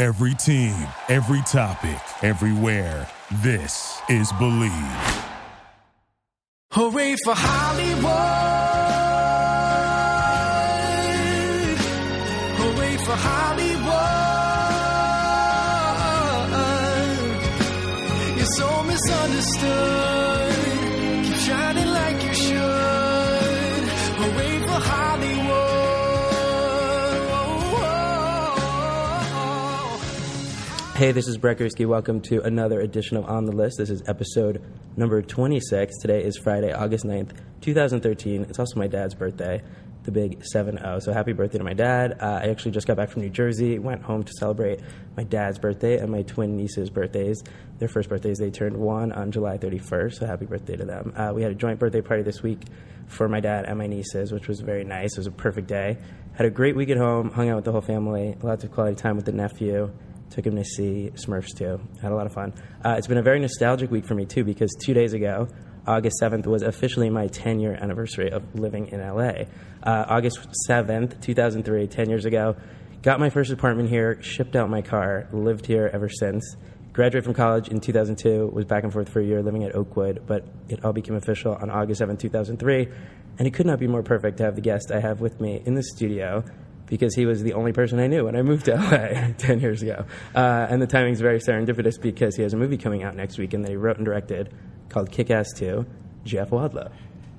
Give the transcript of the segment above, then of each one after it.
Every team, every topic, everywhere. This is Believe. Hooray for Hollywood! Hooray for Hollywood! You're so misunderstood. Hey, this is Brett. Welcome to another edition of On the List. This is episode number 26. Today is Friday, August 9th, 2013. It's also my dad's birthday, the big 7 0. So happy birthday to my dad. Uh, I actually just got back from New Jersey, went home to celebrate my dad's birthday and my twin niece's birthdays. Their first birthdays, they turned one on July 31st, so happy birthday to them. Uh, we had a joint birthday party this week for my dad and my nieces, which was very nice. It was a perfect day. Had a great week at home, hung out with the whole family, lots of quality time with the nephew took him to see Smurfs too. Had a lot of fun. Uh, it's been a very nostalgic week for me too because two days ago, August 7th, was officially my 10 year anniversary of living in LA. Uh, August 7th, 2003, 10 years ago, got my first apartment here, shipped out my car, lived here ever since. Graduated from college in 2002, was back and forth for a year living at Oakwood, but it all became official on August 7th, 2003. And it could not be more perfect to have the guest I have with me in the studio because he was the only person I knew when I moved to LA 10 years ago. Uh, and the timing's very serendipitous because he has a movie coming out next week and that he wrote and directed called Kick Ass 2, Jeff Wadlow.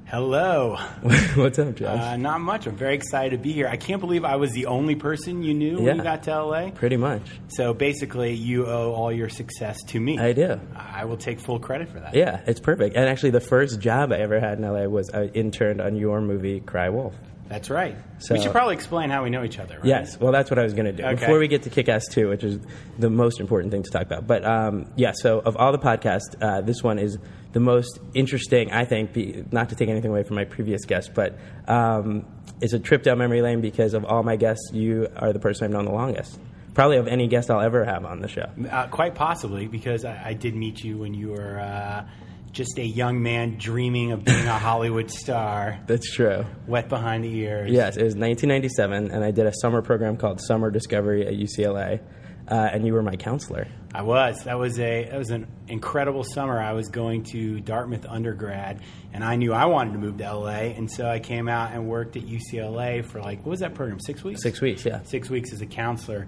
Hello. What's up, Jeff? Uh, not much. I'm very excited to be here. I can't believe I was the only person you knew when you got to LA. Pretty much. So basically, you owe all your success to me. I do. I will take full credit for that. Yeah, it's perfect. And actually, the first job I ever had in LA was I interned on your movie, Cry Wolf. That's right. So- we should probably explain how we know each other. Right? Yes, well, that's what I was going to do Okay. before we get to Kick Ass 2, which is the most important thing to talk about. But um, yeah, so of all the podcasts, uh, this one is the most interesting, I think, be, not to take anything away from my previous guest, but um, it's a trip down memory lane because of all my guests, you are the person I've known the longest. Probably of any guest I'll ever have on the show. Uh, quite possibly, because I, I did meet you when you were uh, just a young man dreaming of being a Hollywood star, That's true. wet behind the ears. Yes, it was 1997, and I did a summer program called Summer Discovery at UCLA, uh, and you were my counselor. I was. That was a that was an incredible summer. I was going to Dartmouth undergrad, and I knew I wanted to move to LA, and so I came out and worked at UCLA for like what was that program? Six weeks. Six weeks, yeah. Six weeks as a counselor.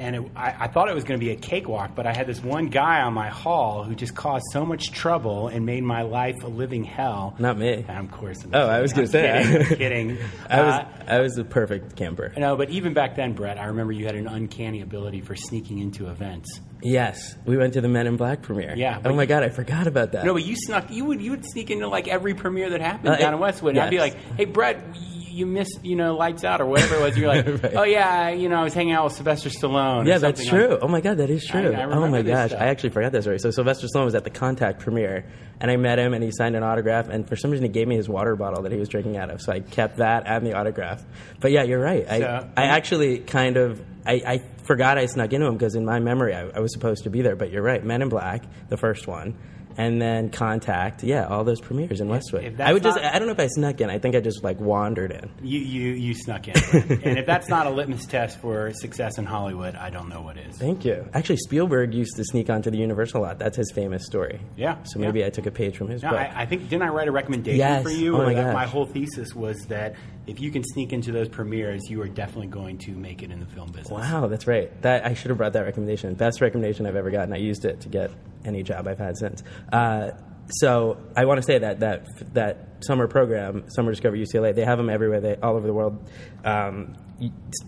And it, I, I thought it was going to be a cakewalk, but I had this one guy on my hall who just caused so much trouble and made my life a living hell. Not me. And of course. I'm Oh, I was going to say. I'm kidding. I'm kidding. I was Uh, I was the perfect camper. no, but even back then, Brett, I remember you had an uncanny ability for sneaking into events. Yes, we went to the Men in Black premiere. Yeah, Oh my god, I forgot about that. No, but you snuck. You would you would sneak into like every premiere that happened Uh, down it- in Westwood. And I'd be like, "Hey, Brett, you missed you know Lights Out or whatever it was." You're like, Right. "Oh yeah, you know I was hanging out with Sylvester Stallone." or yeah, that's true. like- oh my god, that is true. I- I oh my gosh, stuff. I actually forgot that story. So Sylvester Stallone was at the Contact premiere, and I met him, and he signed an autograph, and for some reason he gave me his water bottle that he was drinking out of, so I kept that and the autograph. But yeah, you're right. I So- I actually kind of I, I forgot I snuck into him because in my memory I, I was supposed to be there. But you're right, Men in Black, the first one. And then Contact, yeah, all those premieres in Westwood. if I would just—I don't know if I snuck in. I think I just like wandered in. You you you snuck in, and if that's not a litmus test for success in Hollywood, I don't know what is. Thank you. Actually, Spielberg used to sneak onto the Universal lot. That's his famous story. Yeah, So maybe yeah. I took a page from his No, book. I, I think didn't I write a recommendation Yes. for you? Oh my my whole thesis was that if you can sneak into those premieres, you are definitely going to make it in the film business. wow, that's right. That I should have brought that recommendation. Best recommendation I've ever gotten. I used it to get any job I've had since. Uh, so I want to say that that that summer program, Summer Discover UCLA, they have them everywhere, they, all over the world. Um,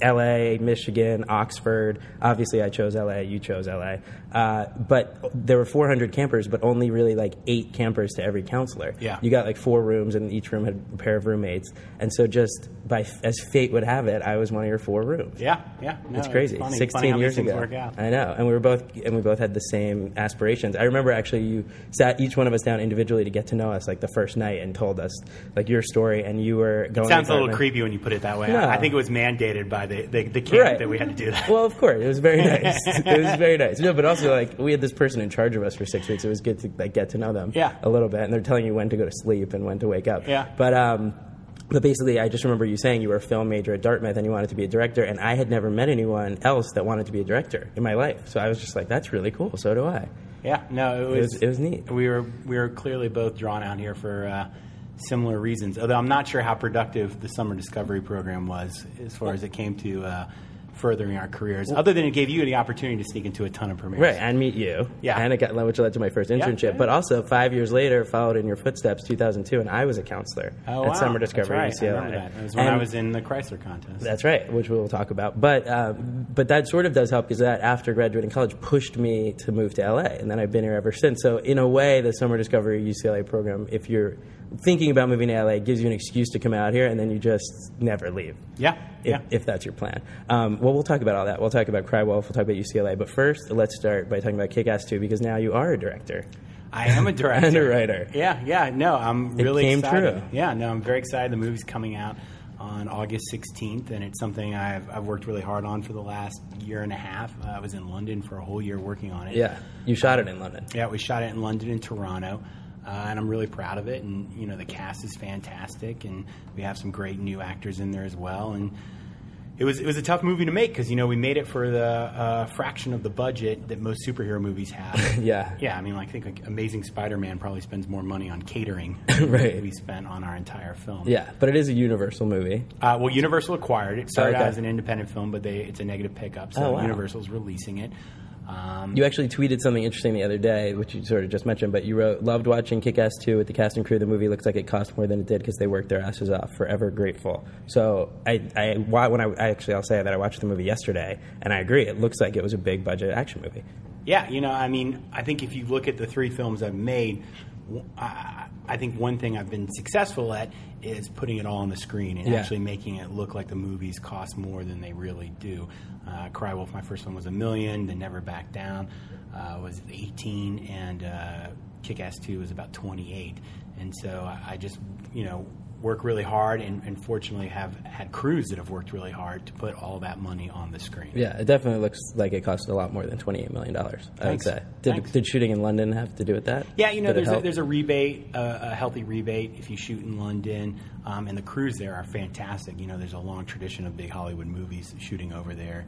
L.A., Michigan, Oxford. Obviously, I chose L.A. You chose L.A. Uh, but there were 400 campers, but only really like eight campers to every counselor. Yeah. You got like four rooms, and each room had a pair of roommates. And so, just by as fate would have it, I was one of your four rooms. Yeah, yeah. No, It's crazy. funny- funny Sixteen how years ago. I know, and we were both and we both had the same aspirations. I remember actually you sat each one of us down individually to get to know us, like the first night, and told us like your story, and you were going. It Sounds a little creepy when you put it that way. No. I, I think it was mandated by the the, the camp Right. that we had to do that. Well, of course, it was very nice. it was very nice. No, but also like we had this person in charge of us for six weeks. It was good to like get to know them Yeah. a little bit, and they're telling you when to go to sleep and when to wake up. Yeah. But um, but basically, I just remember you saying you were a film major at Dartmouth and you wanted to be a director, and I had never met anyone else that wanted to be a director in my life. So I was just like, that's really cool. So do I. Yeah, no, it was, was- it was neat. We were we were clearly both drawn out here for uh, similar reasons. Although I'm not sure how productive the summer discovery program was as far as it came to uh, furthering our careers. Other than it gave you the opportunity to sneak into a ton of premieres. Right, and meet you. Yeah. And it got, which led to my first internship. yeah. But also, five years later, followed in your footsteps, 2002, and I was a counselor Oh, at wow. Summer Discovery That's right. UCLA. I remember that. It was when I was in the Chrysler contest. That's right, which we'll talk about. But um, but that sort of does help because that after graduating college pushed me to move to LA, and then I've been here ever since. So in a way, the Summer Discovery UCLA program, if you're thinking about moving to LA, gives you an excuse to come out here, and then you just never leave. yeah, If, yeah. if that's your plan. Um, well, we'll talk about all that. We'll talk about Cry Wolf. We'll talk about UCLA. But first, let's start by talking about Kick Ass 2 because now you are a director. I am a director And a writer. Yeah, yeah. No, I'm It really came excited. true. Yeah, no, I'm very excited. The movie's coming out on August 16th, and it's something I've, I've worked really hard on for the last year and a half. Uh, I was in London for a whole year working on it. Yeah, you shot it in London. Yeah, we shot it in London and Toronto, uh, and I'm really proud of it. And you know, the cast is fantastic, and we have some great new actors in there as well. And it was it was a tough movie to make because you know we made it for the uh, fraction of the budget that most superhero movies have. Yeah. yeah. I mean, like, I think like Amazing Spider-Man probably spends more money on catering Right. than we spent on our entire film. Yeah, but it is a Universal movie. Uh, well, Universal acquired it. Started Okay. out as an independent film, but they it's a negative pickup, so Oh, wow. Universal's releasing it. Um, You actually tweeted something interesting the other day, which you sort of just mentioned, but you wrote, Loved watching Kick Ass 2 with the cast and crew. The movie looks like it cost more than it did because they worked their asses off. Forever grateful. So, I, I, when I, I actually, I'll say that I watched the movie yesterday, and I agree. It looks like it was a big budget action movie. Yeah, you know, I mean, I think if you look at the three films I've made, w- I, I think one thing I've been successful at is putting it all on the screen and Yeah. actually making it look like the movies cost more than they really do. Uh, Cry Wolf, my first one was a million, then Never Back Down uh, was 18, and uh, Kick Ass 2 was about 28. And so I, I just, you know, work really hard and, and fortunately have had crews that have worked really hard to put all that money on the screen. Yeah, it definitely looks like it cost a lot more than $28 million, I would say. Did, Thanks. did shooting in London have to do with that? Yeah, you know, Did there's a, there's a rebate, uh, a healthy rebate if you shoot in London, um, and the crews there are fantastic. You know, there's a long tradition of big Hollywood movies shooting over there.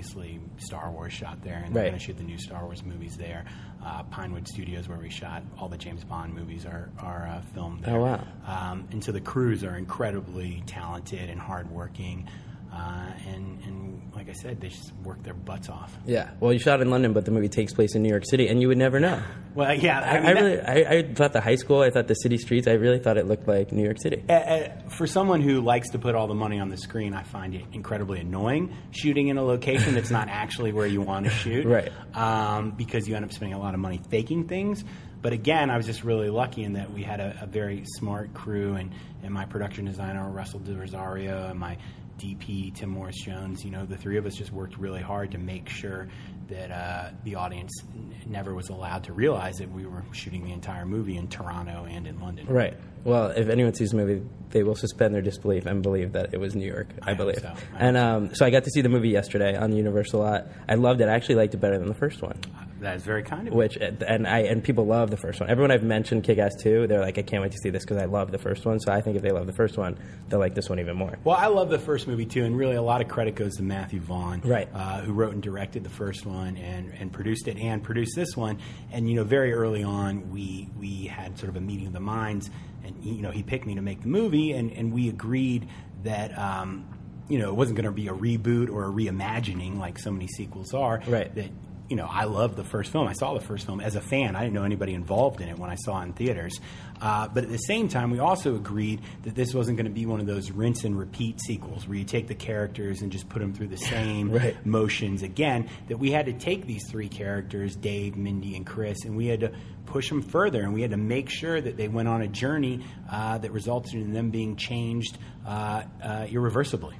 Obviously, Star Wars shot there, and they're Right. going to shoot the new Star Wars movies there. Uh, Pinewood Studios, where we shot all the James Bond movies, are are uh, filmed there. Oh, wow. Um, and so the crews are incredibly talented and hardworking, uh, and and like I said, they just work their butts off. Yeah, well, you shot in London, but the movie takes place in New York City, and you would never know. Well, yeah, I, mean, I really, I, I thought the high school, I thought the city streets, I really thought it looked like New York City. Uh, uh, for someone who likes to put all the money on the screen, I find it incredibly annoying shooting in a location that's not actually where you want to shoot. Right. Um, because you end up spending a lot of money faking things. But again, I was just really lucky in that we had a, a very smart crew, and, and my production designer, Russell De Rozario, and my DP, Tim Maurice-Jones, you know, the three of us just worked really hard to make sure that uh, the audience n- never was allowed to realize that we were shooting the entire movie in Toronto and in London. Right. Well, if anyone sees the movie, they will suspend their disbelief and believe that it was New York. I, I believe. so. I And um, so I got to see the movie yesterday on the Universal lot. I loved it. I actually liked it better than the first one. That is very kind of you. Which and I and people love the first one. Everyone I've mentioned Kick Ass 2, they're like, I can't wait to see this because I love the first one. So I think if they love the first one, they'll like this one even more. Well, I love the first movie too, and really a lot of credit goes to Matthew Vaughn, Right. uh, who wrote and directed the first one and, and produced it and produced this one. And you know, very early on, we we had sort of a meeting of the minds, and you know, he picked me to make the movie, and, and we agreed that. Um, you know, it wasn't going to be a reboot or a reimagining like so many sequels are. Right. That you know, I loved the first film. I saw the first film as a fan. I didn't know anybody involved in it when I saw it in theaters. Uh, but at the same time, we also agreed that this wasn't going to be one of those rinse and repeat sequels where you take the characters and just put them through the same Right. motions again. That we had to take these three characters, Dave, Mindy, and Chris, and we had to push them further, and we had to make sure that they went on a journey uh, that resulted in them being changed uh, uh, irreversibly.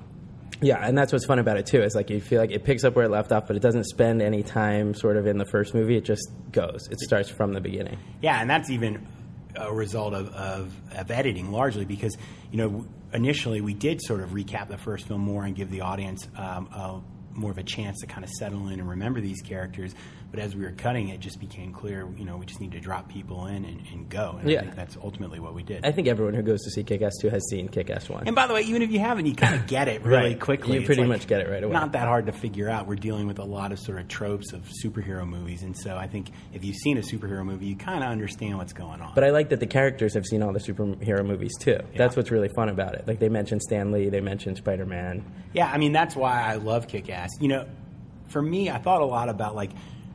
Yeah, and that's what's fun about it too. Is like you feel like it picks up where it left off, but it doesn't spend any time sort of in the first movie. It just goes. It starts from the beginning. Yeah, and that's even a result of, of, of editing largely because, you know, initially we did sort of recap the first film more and give the audience um, a, more of a chance to kind of settle in and remember these characters. But as we were cutting, it just became clear, you know, we just need to drop people in and, and go. And Yeah. I think that's ultimately what we did. I think everyone who goes to see Kick Ass 2 has seen Kick Ass 1. And by the way, even if you haven't, you kind of get it really Right. quickly. You It's pretty much get it right away. Not that hard to figure out. We're dealing with a lot of sort of tropes of superhero movies, and so I think if you've seen a superhero movie, you kind of understand what's going on. But I like that the characters have seen all the superhero movies too. That's what's really fun about it. Like they mentioned Stan Lee, they mentioned Spider Man. Yeah, I mean that's why I love Kick Ass. You know, for me, I thought a lot about like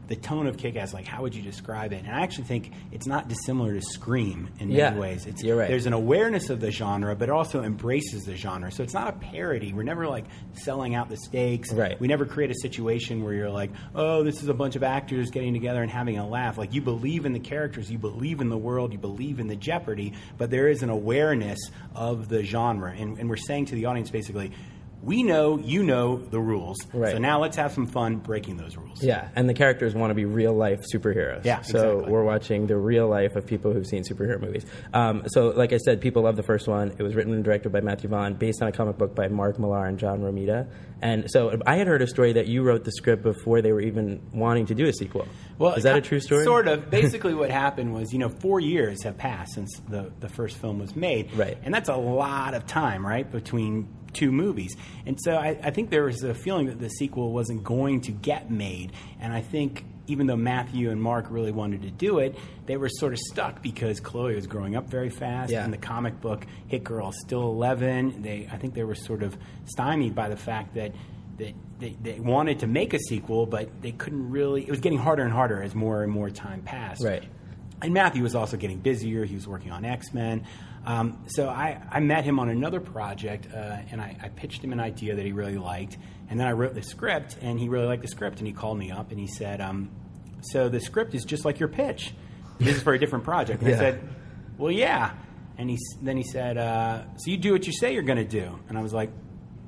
the tone of Kick Ass. Like, how would you describe it? And I actually think it's not dissimilar to Scream in many Yeah, ways. It's you're right. There's an awareness of the genre, but it also embraces the genre. So it's not a parody. We're never like selling out the stakes. Right. We never create a situation where you're like, oh, this is a bunch of actors getting together and having a laugh. Like you believe in the characters, you believe in the world, you believe in the jeopardy, but there is an awareness of the genre. And, and we're saying to the audience basically, we know you know the rules. Right. So now let's have some fun breaking those rules. Yeah, and the characters want to be real life superheroes. Yeah, So exactly. we're watching the real life of people who've seen superhero movies. Um, so, like I said, people love the first one. It was written and directed by Matthew Vaughn, based on a comic book by Mark Millar and John Romita. And so I had heard a story that you wrote the script before they were even wanting to do a sequel. Well, is that a true story? Sort of. Basically, what happened was, you know, four years have passed since the, the first film was made. Right. And that's a lot of time, right, between two movies. And so I, I think there was a feeling that the sequel wasn't going to get made. And I think even though Matthew and Mark really wanted to do it, they were sort of stuck because Chloe was growing up very fast. Yeah. And the comic book Hit Girl is still 11. They, I think they were sort of stymied by the fact that that they, they wanted to make a sequel, but they couldn't really. It was getting harder and harder as more and more time passed. Right. And Matthew was also getting busier. He was working on X Men. Um, so I, I met him on another project, uh, and I, I pitched him an idea that he really liked. And then I wrote the script, and he really liked the script. And he called me up and he said, um, "So the script is just like your pitch. This is for a different project." And Yeah. I said, "Well, yeah." And he then he said, uh, "So you do what you say you're going to do?" And I was like,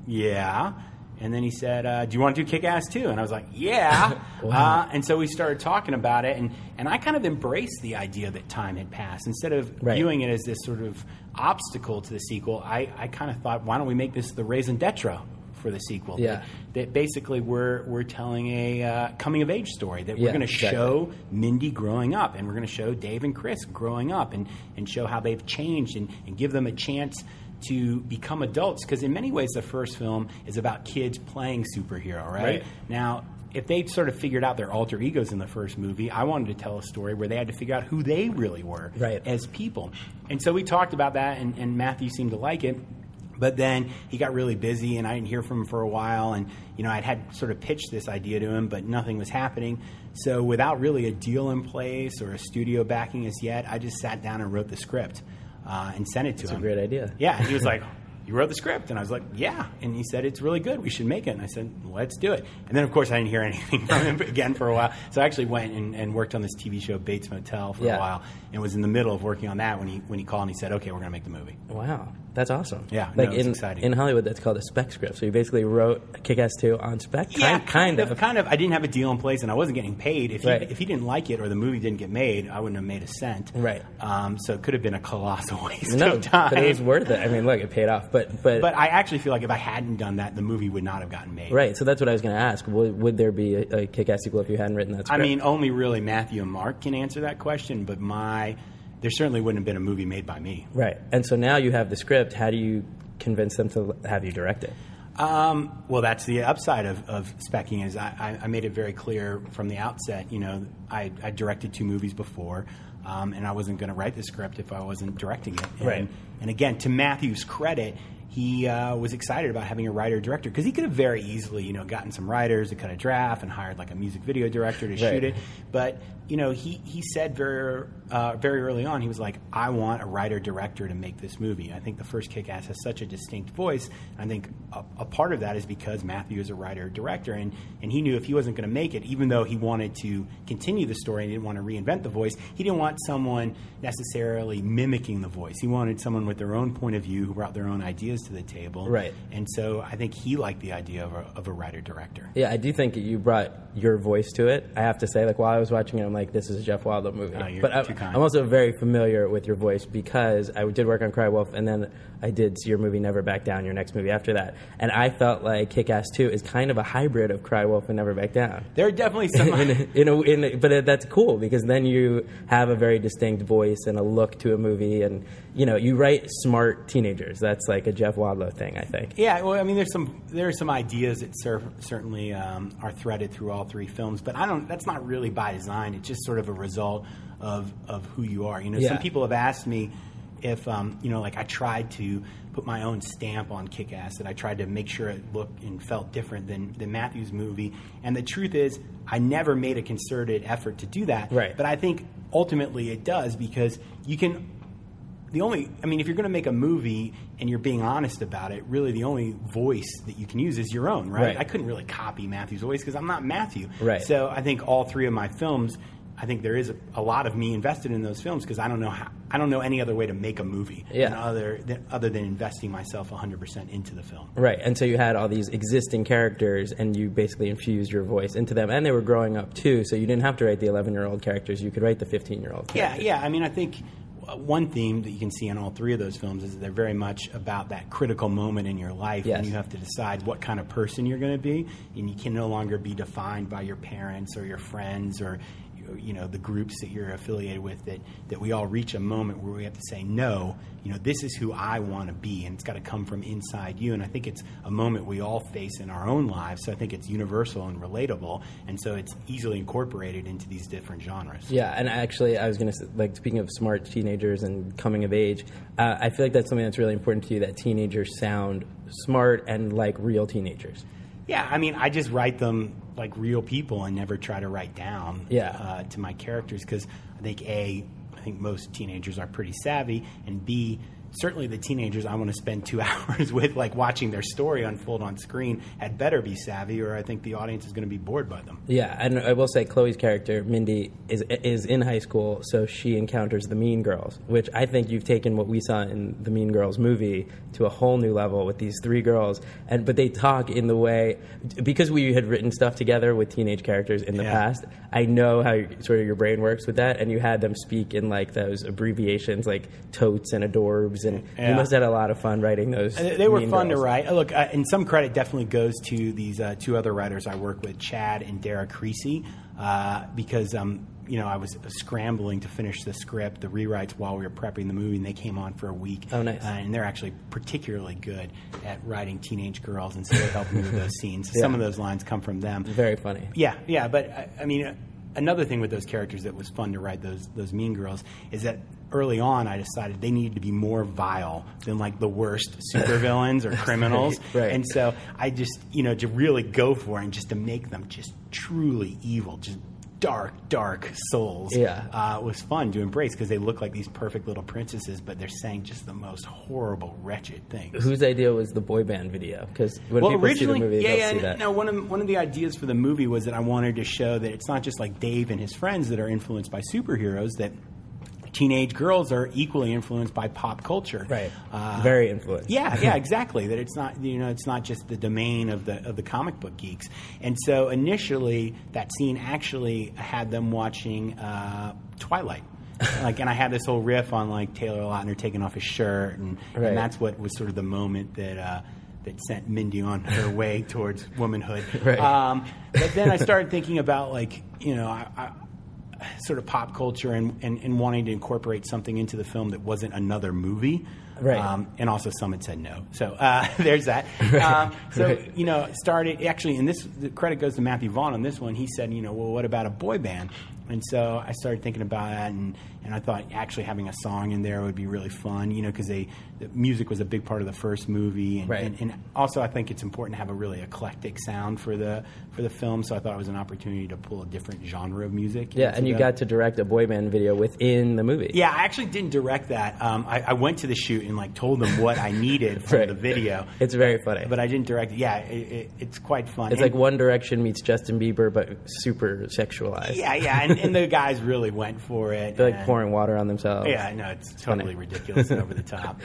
"Yeah." And then he said, uh, "Do you want to do Kick Ass too?" And I was like, "Yeah." uh, and so we started talking about it, and, and I kind of embraced the idea that time had passed instead of Right. viewing it as this sort of obstacle to the sequel. I, I kind of thought, why don't we make this the raison d'etre for the sequel? Yeah. That, that basically we're we're telling a uh, coming of age story that we're Yeah, going to exactly. show Mindy growing up, and we're going to show Dave and Chris growing up, and, and show how they've changed, and, and give them a chance to become adults. Because in many ways, the first film is about kids playing superhero, right? Right. Now, if they sort of figured out their alter egos in the first movie, I wanted to tell a story where they had to figure out who they really were Right. as people. And so we talked about that, and, and Matthew seemed to like it. But then he got really busy, and I didn't hear from him for a while. And you know, I'd had sort of pitched this idea to him, but nothing was happening. So without really a deal in place or a studio backing us yet, I just sat down and wrote the script uh, and sent it to That's a him. great idea. Yeah, and he was like, "You wrote the script," and I was like, "Yeah," and he said, "It's really good. We should make it." And I said, "Let's do it." And then, of course, I didn't hear anything from him again for a while. So I actually went and, and worked on this TV show Bates Motel for Yeah. a while, and was in the middle of working on that when he when he called and he said, "Okay, we're going to make the movie." Wow, that's awesome. Yeah, no, like it's in exciting. in Hollywood, that's called a spec script. So you basically wrote Kick Ass 2 on spec. Yeah, kind, kind of. kind of. I didn't have a deal in place, and I wasn't getting paid. If he, if he didn't like it or the movie didn't get made, I wouldn't have made a cent. Right. Um, so it could have been a colossal waste No, of time. but it was worth it. I mean, look, it paid off. But but, But I actually feel like if I hadn't done that, the movie would not have gotten made. right. So that's what I was going to ask. Would, would there be a, a Kick Ass sequel if you hadn't written that Script? I mean, only really Matthew and Mark can answer that question, but my there certainly wouldn't have been a movie made by me. right. And so now you have the script. How do you convince them to have you direct it? Um, well, that's the upside of, of specking is I, I, made it very clear from the outset. You know, I, I directed two movies before, um, and I wasn't going to write the script if I wasn't directing it. And, Right. And again, to Matthew's credit, he uh, was excited about having a writer director because he could have very easily, you know, gotten some writers to cut a draft and hired like a music video director to shoot it. But you know, he he said very uh, very early on, he was like, I want a writer director to make this movie. I think the first Kick Ass has such a distinct voice. I think a, a part of that is because Matthew is a writer director, and and he knew if he wasn't going to make it, even though he wanted to continue the story and didn't want to reinvent the voice, he didn't want someone necessarily mimicking the voice. He wanted someone with their own point of view who brought their own ideas to the table. Right. And so I think he liked the idea of a, of a writer director. Yeah, I do think you brought your voice to it. I have to say, like while I was watching it, I'm like, this is a Jeff Wadlow movie. You're but I. I'm also very familiar with your voice because I did work on Cry Wolf, and then I did see your movie Never Back Down, your next movie after that, and I felt like Kick Ass 2 is kind of a hybrid of Cry Wolf and Never Back Down. There are definitely some. in, a, in, a, in a, but that's cool because then you have a very distinct voice and a look to a movie, and you know you write smart teenagers. That's like a Jeff Wadlow thing, I think. Yeah, well, I mean, there's some there are some ideas that cer- certainly um, are threaded through all three films, but I don't. That's not really by design. It's just sort of a result of of who you are. You know, Yeah. some people have asked me if um, you know, like I tried to put my own stamp on Kick Ass, that I tried to make sure it looked and felt different than than Matthew's movie. And the truth is, I never made a concerted effort to do that. Right. But I think ultimately it does because you can the only i mean if you're going to make a movie and you're being honest about it really the only voice that you can use is your own right, Right. i couldn't really copy matthew's voice because i'm not matthew Right. so i think all three of my films i think there is a, a lot of me invested in those films because i don't know how i don't know any other way to make a movie Yeah. than other than, other than investing myself 100% into the film Right, and so you had all these existing characters, and you basically infused your voice into them, and they were growing up too. So you didn't have to write the eleven-year-old characters; you could write the fifteen-year-old. Yeah, characters. yeah. Yeah. I mean, I think uh, one theme that you can see in all three of those films is that they're very much about that critical moment in your life Yes. when you have to decide what kind of person you're going to be, and you can no longer be defined by your parents or your friends or you know the groups that you're affiliated with. That that we all reach a moment where we have to say no. You know, this is who I want to be, and it's got to come from inside you. And I think it's a moment we all face in our own lives. So I think it's universal and relatable, and so it's easily incorporated into these different genres. Yeah, and actually, I was to like speaking of smart teenagers and coming of age. Uh, I feel like that's something that's really important to you. That teenagers sound smart and like real teenagers. Yeah, I mean, I just write them like real people and never try to write down Yeah. uh, to my characters because I think a, I think most teenagers are pretty savvy, and b, certainly the teenagers I want to spend two hours with, like watching their story unfold on screen, had better be savvy, or I think the audience is going to be bored by them. Yeah, and I will say Chloe's character Mindy is is in high school, so she encounters the Mean Girls, which I think you've taken what we saw in the Mean Girls movie to a whole new level with these three girls, and but they talk in the way because we had written stuff together with teenage characters in the Yeah. past. I know how sort of your brain works with that, and you had them speak in like those abbreviations like totes and adorbs, and you must have had a lot of fun writing those. Uh, They were fun Girls. to write. Uh, Look, uh, and some credit definitely goes to these uh, two other writers I work with, Chad and Dara Creasey, uh, because um, you know I was scrambling to finish the script, the rewrites while we were prepping the movie, and they came on for a week. Oh, nice. Uh, and they're actually particularly good at writing teenage girls, and so they helped me with those scenes. Yeah. Some of those lines come from them. Very funny. Yeah, yeah, but I, I mean, uh, another thing with those characters that was fun to write those those mean girls is that early on I decided they needed to be more vile than like the worst supervillains or criminals, right. and so I just you know to really go for it and just to make them just truly evil, just dark, dark souls. Yeah. uh, was fun to embrace because they look like these perfect little princesses, but they're saying just the most horrible, wretched things. Whose idea was the boy band video? Because when well, people see the originally, movie, yeah, yeah. see no, that. No, one of one of the ideas for the movie was that I wanted to show that it's not just like Dave and his friends that are influenced by superheroes. That teenage girls are equally influenced by pop culture. Right. Uh, Very influenced. yeah, yeah, exactly. That it's not you know it's not just the domain of the of the comic book geeks. And so initially, that scene actually had them watching uh, Twilight. like, and I had this whole riff on like Taylor Lautner taking off his shirt, and, Right. and that's what was sort of the moment that. Uh, that sent Mindy on her way towards womanhood. Right. Um, but then I started thinking about like you know I, I, sort of pop culture and, and, and wanting to incorporate something into the film that wasn't another movie. Right. Um, and also some had said no. So uh, there's that. Um, so, Right. you know, started actually, and this the credit goes to Matthew Vaughn on this one. He said, you know, well, what about a boy band? And so I started thinking about that, and, and I thought actually having a song in there would be really fun, you know, because the music was a big part of the first movie, and, Right. and, and also I think it's important to have a really eclectic sound for the for the film. So I thought it was an opportunity to pull a different genre of music. Yeah, and you the- got to direct a boy band video within the movie. yeah, I actually didn't direct that. Um, I, I went to the shoot and like told them what I needed for Right. the video. It's very funny. but I didn't direct it. Yeah, it, it, it's quite fun. It's And- like One Direction meets Justin Bieber, but super sexualized. Yeah, yeah, and, the guys really went for it. They're like pouring water on themselves. Yeah, no, it's funny. totally ridiculous and over the top.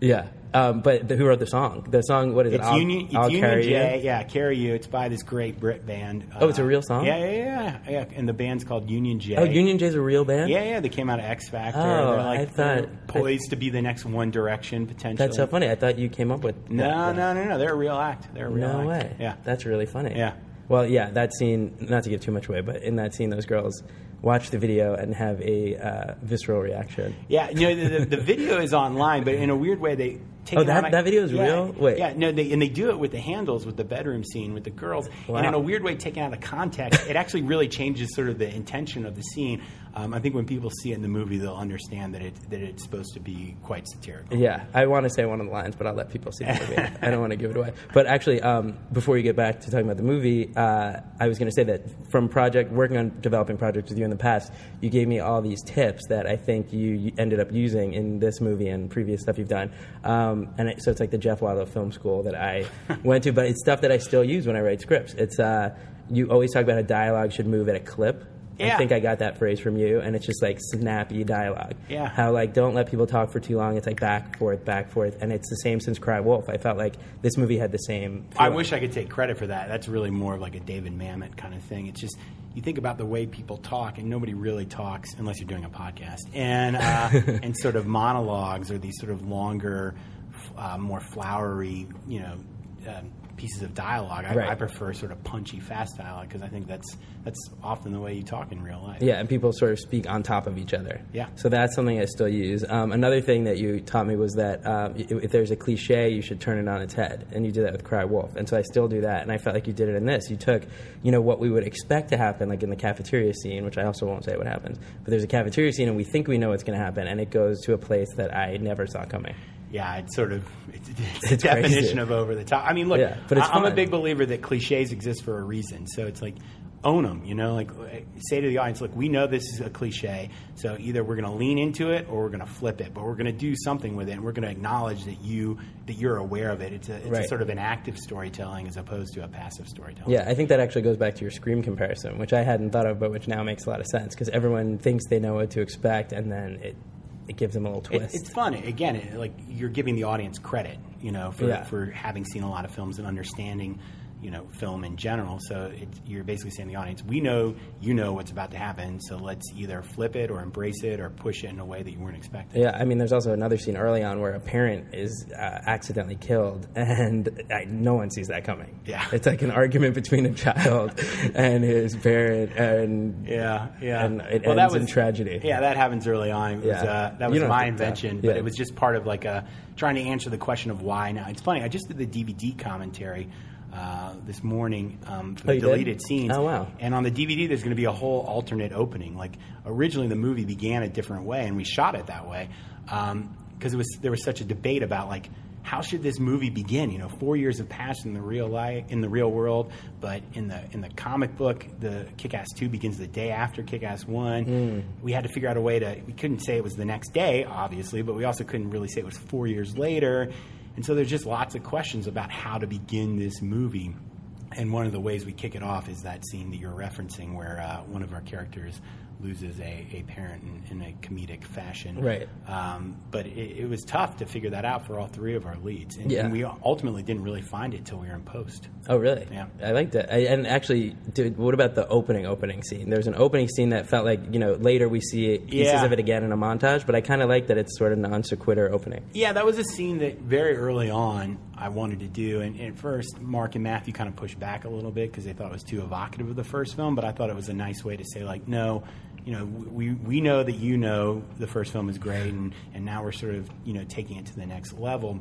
Yeah. Um, but the, who wrote the song? The song, what is It's it? I'll, Union, it's I'll Union Carry J. You? Yeah, carry you. It's by this great Brit band. Oh, it's a real song? Yeah, yeah, yeah, yeah. And the band's called Union J. Oh, Union J's a real band? Yeah, yeah. They came out of X Factor. Oh, They're like I thought- poised to be the next One Direction potentially. That's so funny. I thought you came up with No, that. no, no, no. They're a real act. They're a real No act. way. Yeah. That's really funny. Yeah. Well, yeah, that scene, not to give too much away, but in that scene, those girls watch the video and have a uh, visceral reaction. Yeah, you know the, the, the video is online, but in a weird way they. Take Oh, that- on- that video is yeah, real? Wait. Yeah, no, they, and they do it with the handles with the bedroom scene with the girls, Wow. and in a weird way, taken out of context, it actually really changes sort of the intention of the scene. Um, I think when people see it in the movie, they'll understand that it that it's supposed to be quite satirical. Yeah, I want to say one of the lines, but I'll let people see the movie. I don't want to give it away. But actually, um, before you get back to talking about the movie, uh, I was going to say that from project working on developing projects with you in the past, you gave me all these tips that I think you, ended up using in this movie and previous stuff you've done. Um, and it, so it's like the Jeff Wadlow Film School that I went to, but it's stuff that I still use when I write scripts. It's uh, you always talk about how dialogue should move at a clip. I think I got that phrase from you, and it's just like snappy dialogue. Yeah. How like don't let people talk for too long. It's like back forth, back forth, and it's the same since Cry Wolf. I felt like this movie had the same. I wish I could take credit for that. That's really more of like a David Mamet kind of thing. It's just you think about the way people talk, and nobody really talks unless you're doing a podcast, and uh, and sort of monologues or these sort of longer, uh, more flowery, you know. Um, pieces of dialogue. I, Right. I prefer sort of punchy, fast dialogue because I think that's that's often the way you talk in real life. Yeah, and people sort of speak on top of each other. Yeah. So that's something I still use. Um, another thing that you taught me was that um, if there's a cliche, you should turn it on its head, and you did that with Cry Wolf, and so I still do that. And I felt like you did it in this. You took, you know, what we would expect to happen, like in the cafeteria scene, which I also won't say what happens, but there's a cafeteria scene, and we think we know what's going to happen, and it goes to a place that I never saw coming. Yeah, it's sort of it's, it's, It's a definition crazy. of over the top. I mean, look, Yeah, but it's I, am a big believer that cliches exist for a reason. So it's like own them. You know, like eh, say to the audience, look, we know this is a cliche, so either we're going to lean into it or we're going to flip it, but we're going to do something with it, and we're going to acknowledge that you that you're aware of it. It's a it's a sort of an active storytelling as opposed to a passive storytelling. Yeah, I think that actually goes back to your Scream comparison, which I hadn't thought of, but which now makes a lot of sense because everyone thinks they know what to expect, and then it it gives them a little It, twist. it's fun. Again, it, like you're giving the audience credit, you know, for, Yeah. for having seen a lot of films and understanding, you know, film in general. So you're basically saying to the audience, we know you know what's about to happen, so let's either flip it or embrace it or push it in a way that you weren't expecting. Yeah, I mean, there's also another scene early on where a parent is uh, accidentally killed, and I, no one sees that coming. Yeah. it's like an argument between a child and his parent, and Yeah, yeah. and it Well, ends that in was- tragedy. Yeah, that happens early on. It was, Yeah. uh, that was my have to tell. invention, Yeah. but it was just part of like a trying to answer the question of why. Now it's funny. I just did the DVD commentary uh, this morning um, Oh, the did? deleted scenes. Oh, wow. And on the DVD, there's going to be a whole alternate opening. Like originally, the movie began a different way, and we shot it that way because it was there was such a debate about like how should this movie begin? You know, four years have passed in the real life, in the real world, but in the in the comic book, the Kick-Ass Two begins the day after Kick-Ass One. We had to figure out a way to. We couldn't say it was the next day, obviously, but we also couldn't really say it was four years later. And so there's just lots of questions about how to begin this movie. And one of the ways we kick it off is that scene that you're referencing, where uh, one of our characters loses a, a parent in, in a comedic fashion. Right. Um, but it, it was tough to figure that out for all three of our leads, and, Yeah. and we ultimately didn't really find it till we were in post. Oh, really? Yeah. I liked it. I, and actually, dude, what about the opening opening scene? There's an opening scene that felt like you know later we see pieces Yeah. of it again in a montage, but I kind of like that it's sort of non sequitur opening. Yeah, that was a scene that very early on I wanted to do, and, and at first Mark and Matthew kind of pushed back a little bit because they thought it was too evocative of the first film. But I thought it was a nice way to say like, no, you know, we we know that you know the first film is great, and and now we're sort of you know taking it to the next level.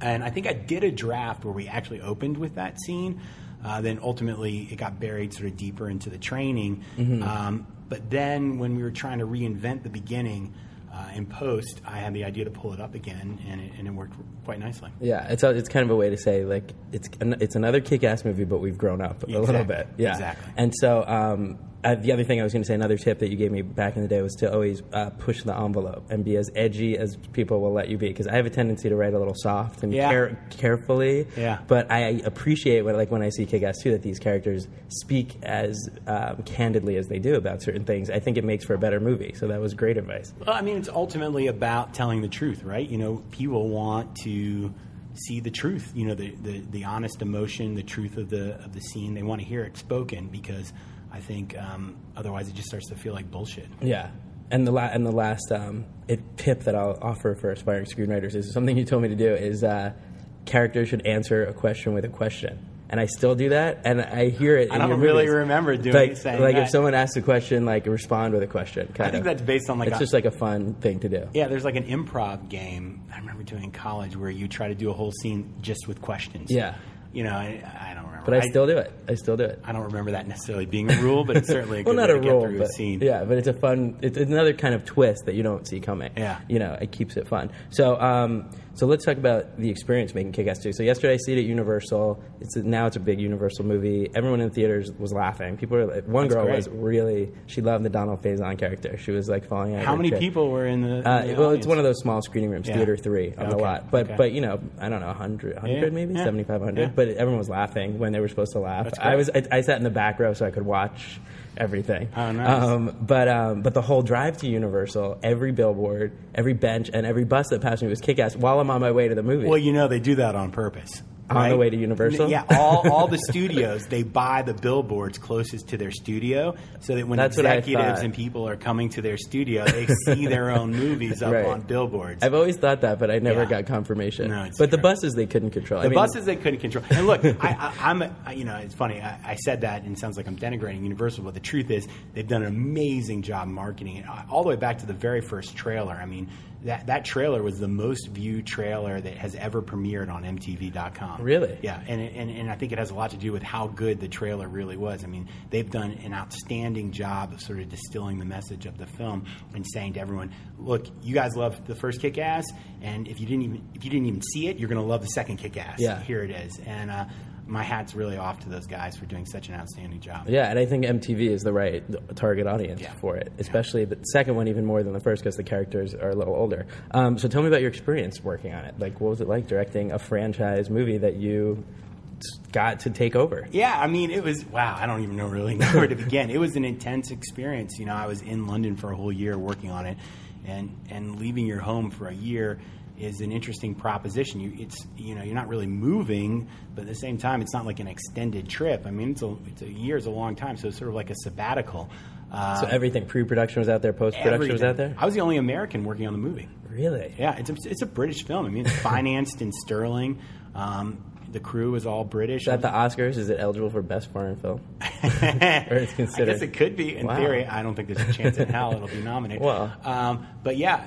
And I think I did a draft where we actually opened with that scene. Uh, then ultimately, it got buried sort of deeper into the training. Um, but then when we were trying to reinvent the beginning uh, in post, I had the idea to pull it up again, and it, and it worked quite nicely. Yeah, it's a, it's kind of a way to say like it's an, it's another kick-ass movie, but we've grown up a little bit. Yeah, Exactly. And so um, uh, the other thing I was going to say, another tip that you gave me back in the day was to always uh, push the envelope and be as edgy as people will let you be. Because I have a tendency to write a little soft and Yeah. care- carefully. Yeah. But I appreciate when like when I see Kick-Ass 2 that these characters speak as um, candidly as they do about certain things. I think it makes for a better movie. So that was great advice. Well, I mean, it's ultimately about telling the truth, right? You know, people want to see the truth. You know, the, the, the honest emotion, the truth of the of the scene. They want to hear it spoken because I think um, otherwise it just starts to feel like bullshit. Yeah. And the la- and the last um, it, tip that I'll offer for aspiring screenwriters is something you told me to do is uh, characters should answer a question with a question. And I still do that, and I hear it. I don't really movies. remember doing like, saying like that. if someone asks a question, like respond with a question. Kind I think of. that's based on like it's a, just like a fun thing to do. yeah. There's like an improv game I remember doing in college where you try to do a whole scene just with questions. Yeah. You know, I, I. But I still do it. I still do it. I don't remember that necessarily being a rule, but it's certainly a well, good not way a to get through but a scene. yeah, but it's a fun. It's another kind of twist that you don't see coming. Yeah. you know, it keeps it fun. So, um, so let's talk about the experience making Kick-Ass 2. So yesterday I see it at Universal. It's a, now it's a big Universal movie. Everyone in the theaters was laughing. People were like, one That's girl great. was really she loved the Donald Faison character. She was like falling out. How her many people were in the? in Uh, the well, audience? it's one of those small screening rooms, Yeah. theater three on the lot. But okay. but you know, I don't know, 100, 100 Yeah, maybe yeah. seventy five hundred. Yeah. But everyone was laughing when they were supposed to laugh. I was I, I sat in the back row so I could watch everything. Oh, nice. Um, but um, but the whole drive to Universal, every billboard, every bench, and every bus that passed me was kick ass while I'm on my way to the movie. Well, you know they do that on purpose. On the way to Universal? Yeah, all, all the studios they buy the billboards closest to their studio, so that when That's executives and people are coming to their studio, they see their own movies up Right. on billboards. I've always thought that, but I never Yeah. got confirmation. No, but the buses they couldn't control. the I mean, buses they couldn't control. And look, I, I, I'm, a, I- you know, it's funny. I, I said that, and it sounds like I'm denigrating Universal, but the truth is, they've done an amazing job marketing it, uh, all the way back to the very first trailer. I mean, that that trailer was the most viewed trailer that has ever premiered on MTV.com. Really? Yeah, and, and and I think it has a lot to do with how good the trailer really was. I mean, they've done an outstanding job of sort of distilling the message of the film and saying to everyone, "Look, you guys love the first Kick Ass, and if you didn't even if you didn't even see it, you're going to love the second Kick Ass. Yeah. here it is." And uh, my hat's really off to those guys for doing such an outstanding job. Yeah, and I think MTV is the right target audience Yeah. for it, especially the second one even more than the first because the characters are a little older. Um, so tell me about your experience working on it. Like, what was it like directing a franchise movie that you got to take over? Yeah, I mean, it was wow. I don't even know really know where to begin. It was an intense experience. You know, I was in London for a whole year working on it, and and leaving your home for a year is an interesting proposition. You, it's you know, you're not really moving, but at the same time, it's not like an extended trip. I mean, it's a it's a year is a long time, so it's sort of like a sabbatical. Uh, So everything pre-production was out there, post-production was out there. I was the only American working on the movie. Really? Yeah, it's a, it's a British film. I mean, it's financed in sterling. Um, the crew is all British. At the Oscars, is it eligible for best foreign film? or it's considered. I guess it could be in Wow. theory. I don't think there's a chance in hell it'll be nominated. Wow. Um, but yeah,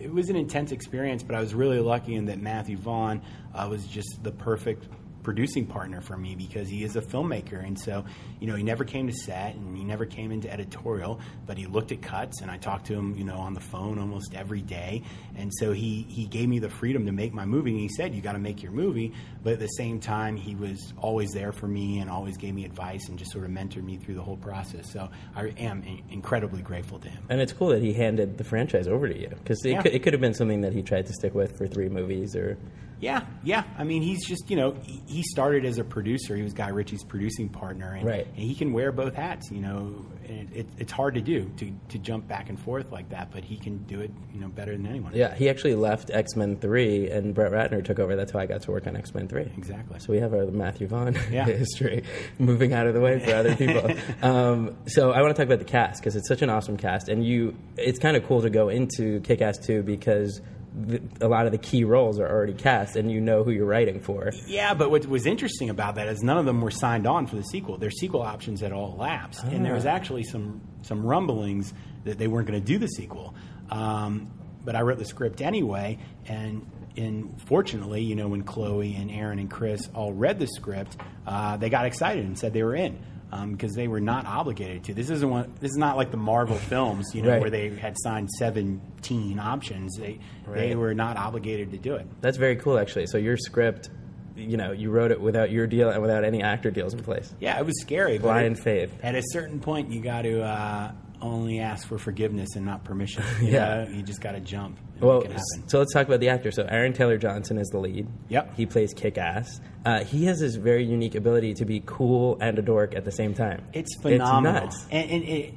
it, was an intense experience. But I was really lucky in that Matthew Vaughn uh, was just the perfect producing partner for me because he is a filmmaker. And so you know he never came to set and he never came into editorial but he looked at cuts and I talked to him you know on the phone almost every day. And so he he gave me the freedom to make my movie. And he said you got to make your movie. But at the same time he was always there for me and always gave me advice and just sort of mentored me through the whole process. So I am incredibly grateful to him. And it's cool that he handed the franchise over to you because it, Yeah. could, it could have been something that he tried to stick with for three movies or. Yeah, yeah. I mean, he's just you know he, started as a producer. He was Guy Ritchie's producing partner, and, Right. and he can wear both hats. You know, and it, it, it's hard to do to, to jump back and forth like that, but he can do it you know better than anyone. Yeah, he actually left X Men Three, and Brett Ratner took over. That's how I got to work on X Men Three. Exactly. So we have our Matthew Vaughn Yeah. history, moving out of the way for other people. um, so I want to talk about the cast because it's such an awesome cast, and you. It's kind of cool to go into Kick Ass Two because. The, a lot of the key roles are already cast, and you know who you're writing for. Yeah, but what was interesting about that is none of them were signed on for the sequel. Their sequel options had all lapsed, and there was Ah. actually some some rumblings that they weren't going to do the sequel. Um, but I wrote the script anyway, and and fortunately, you know, when Chloe and Aaron and Chris all read the script, uh, they got excited and said they were in. Because they were not obligated to. This isn't one, this is not like the Marvel films, you know, Right. where they had signed seventeen options. They they were not obligated to do it. That's very cool, actually. So your script, you know, you wrote it without your deal and without any actor deals in place. Yeah, it was scary. but Blind it- faith. At a certain point, you got to uh, only ask for forgiveness and not permission. You Yeah. know? you just got to jump and Well, make it happen. so let's talk about the actor. So Aaron Taylor Johnson is the lead. Yep. He plays kick ass. Uh, he has this very unique ability to be cool and a dork at the same time. It's phenomenal. It's nuts. And, and it,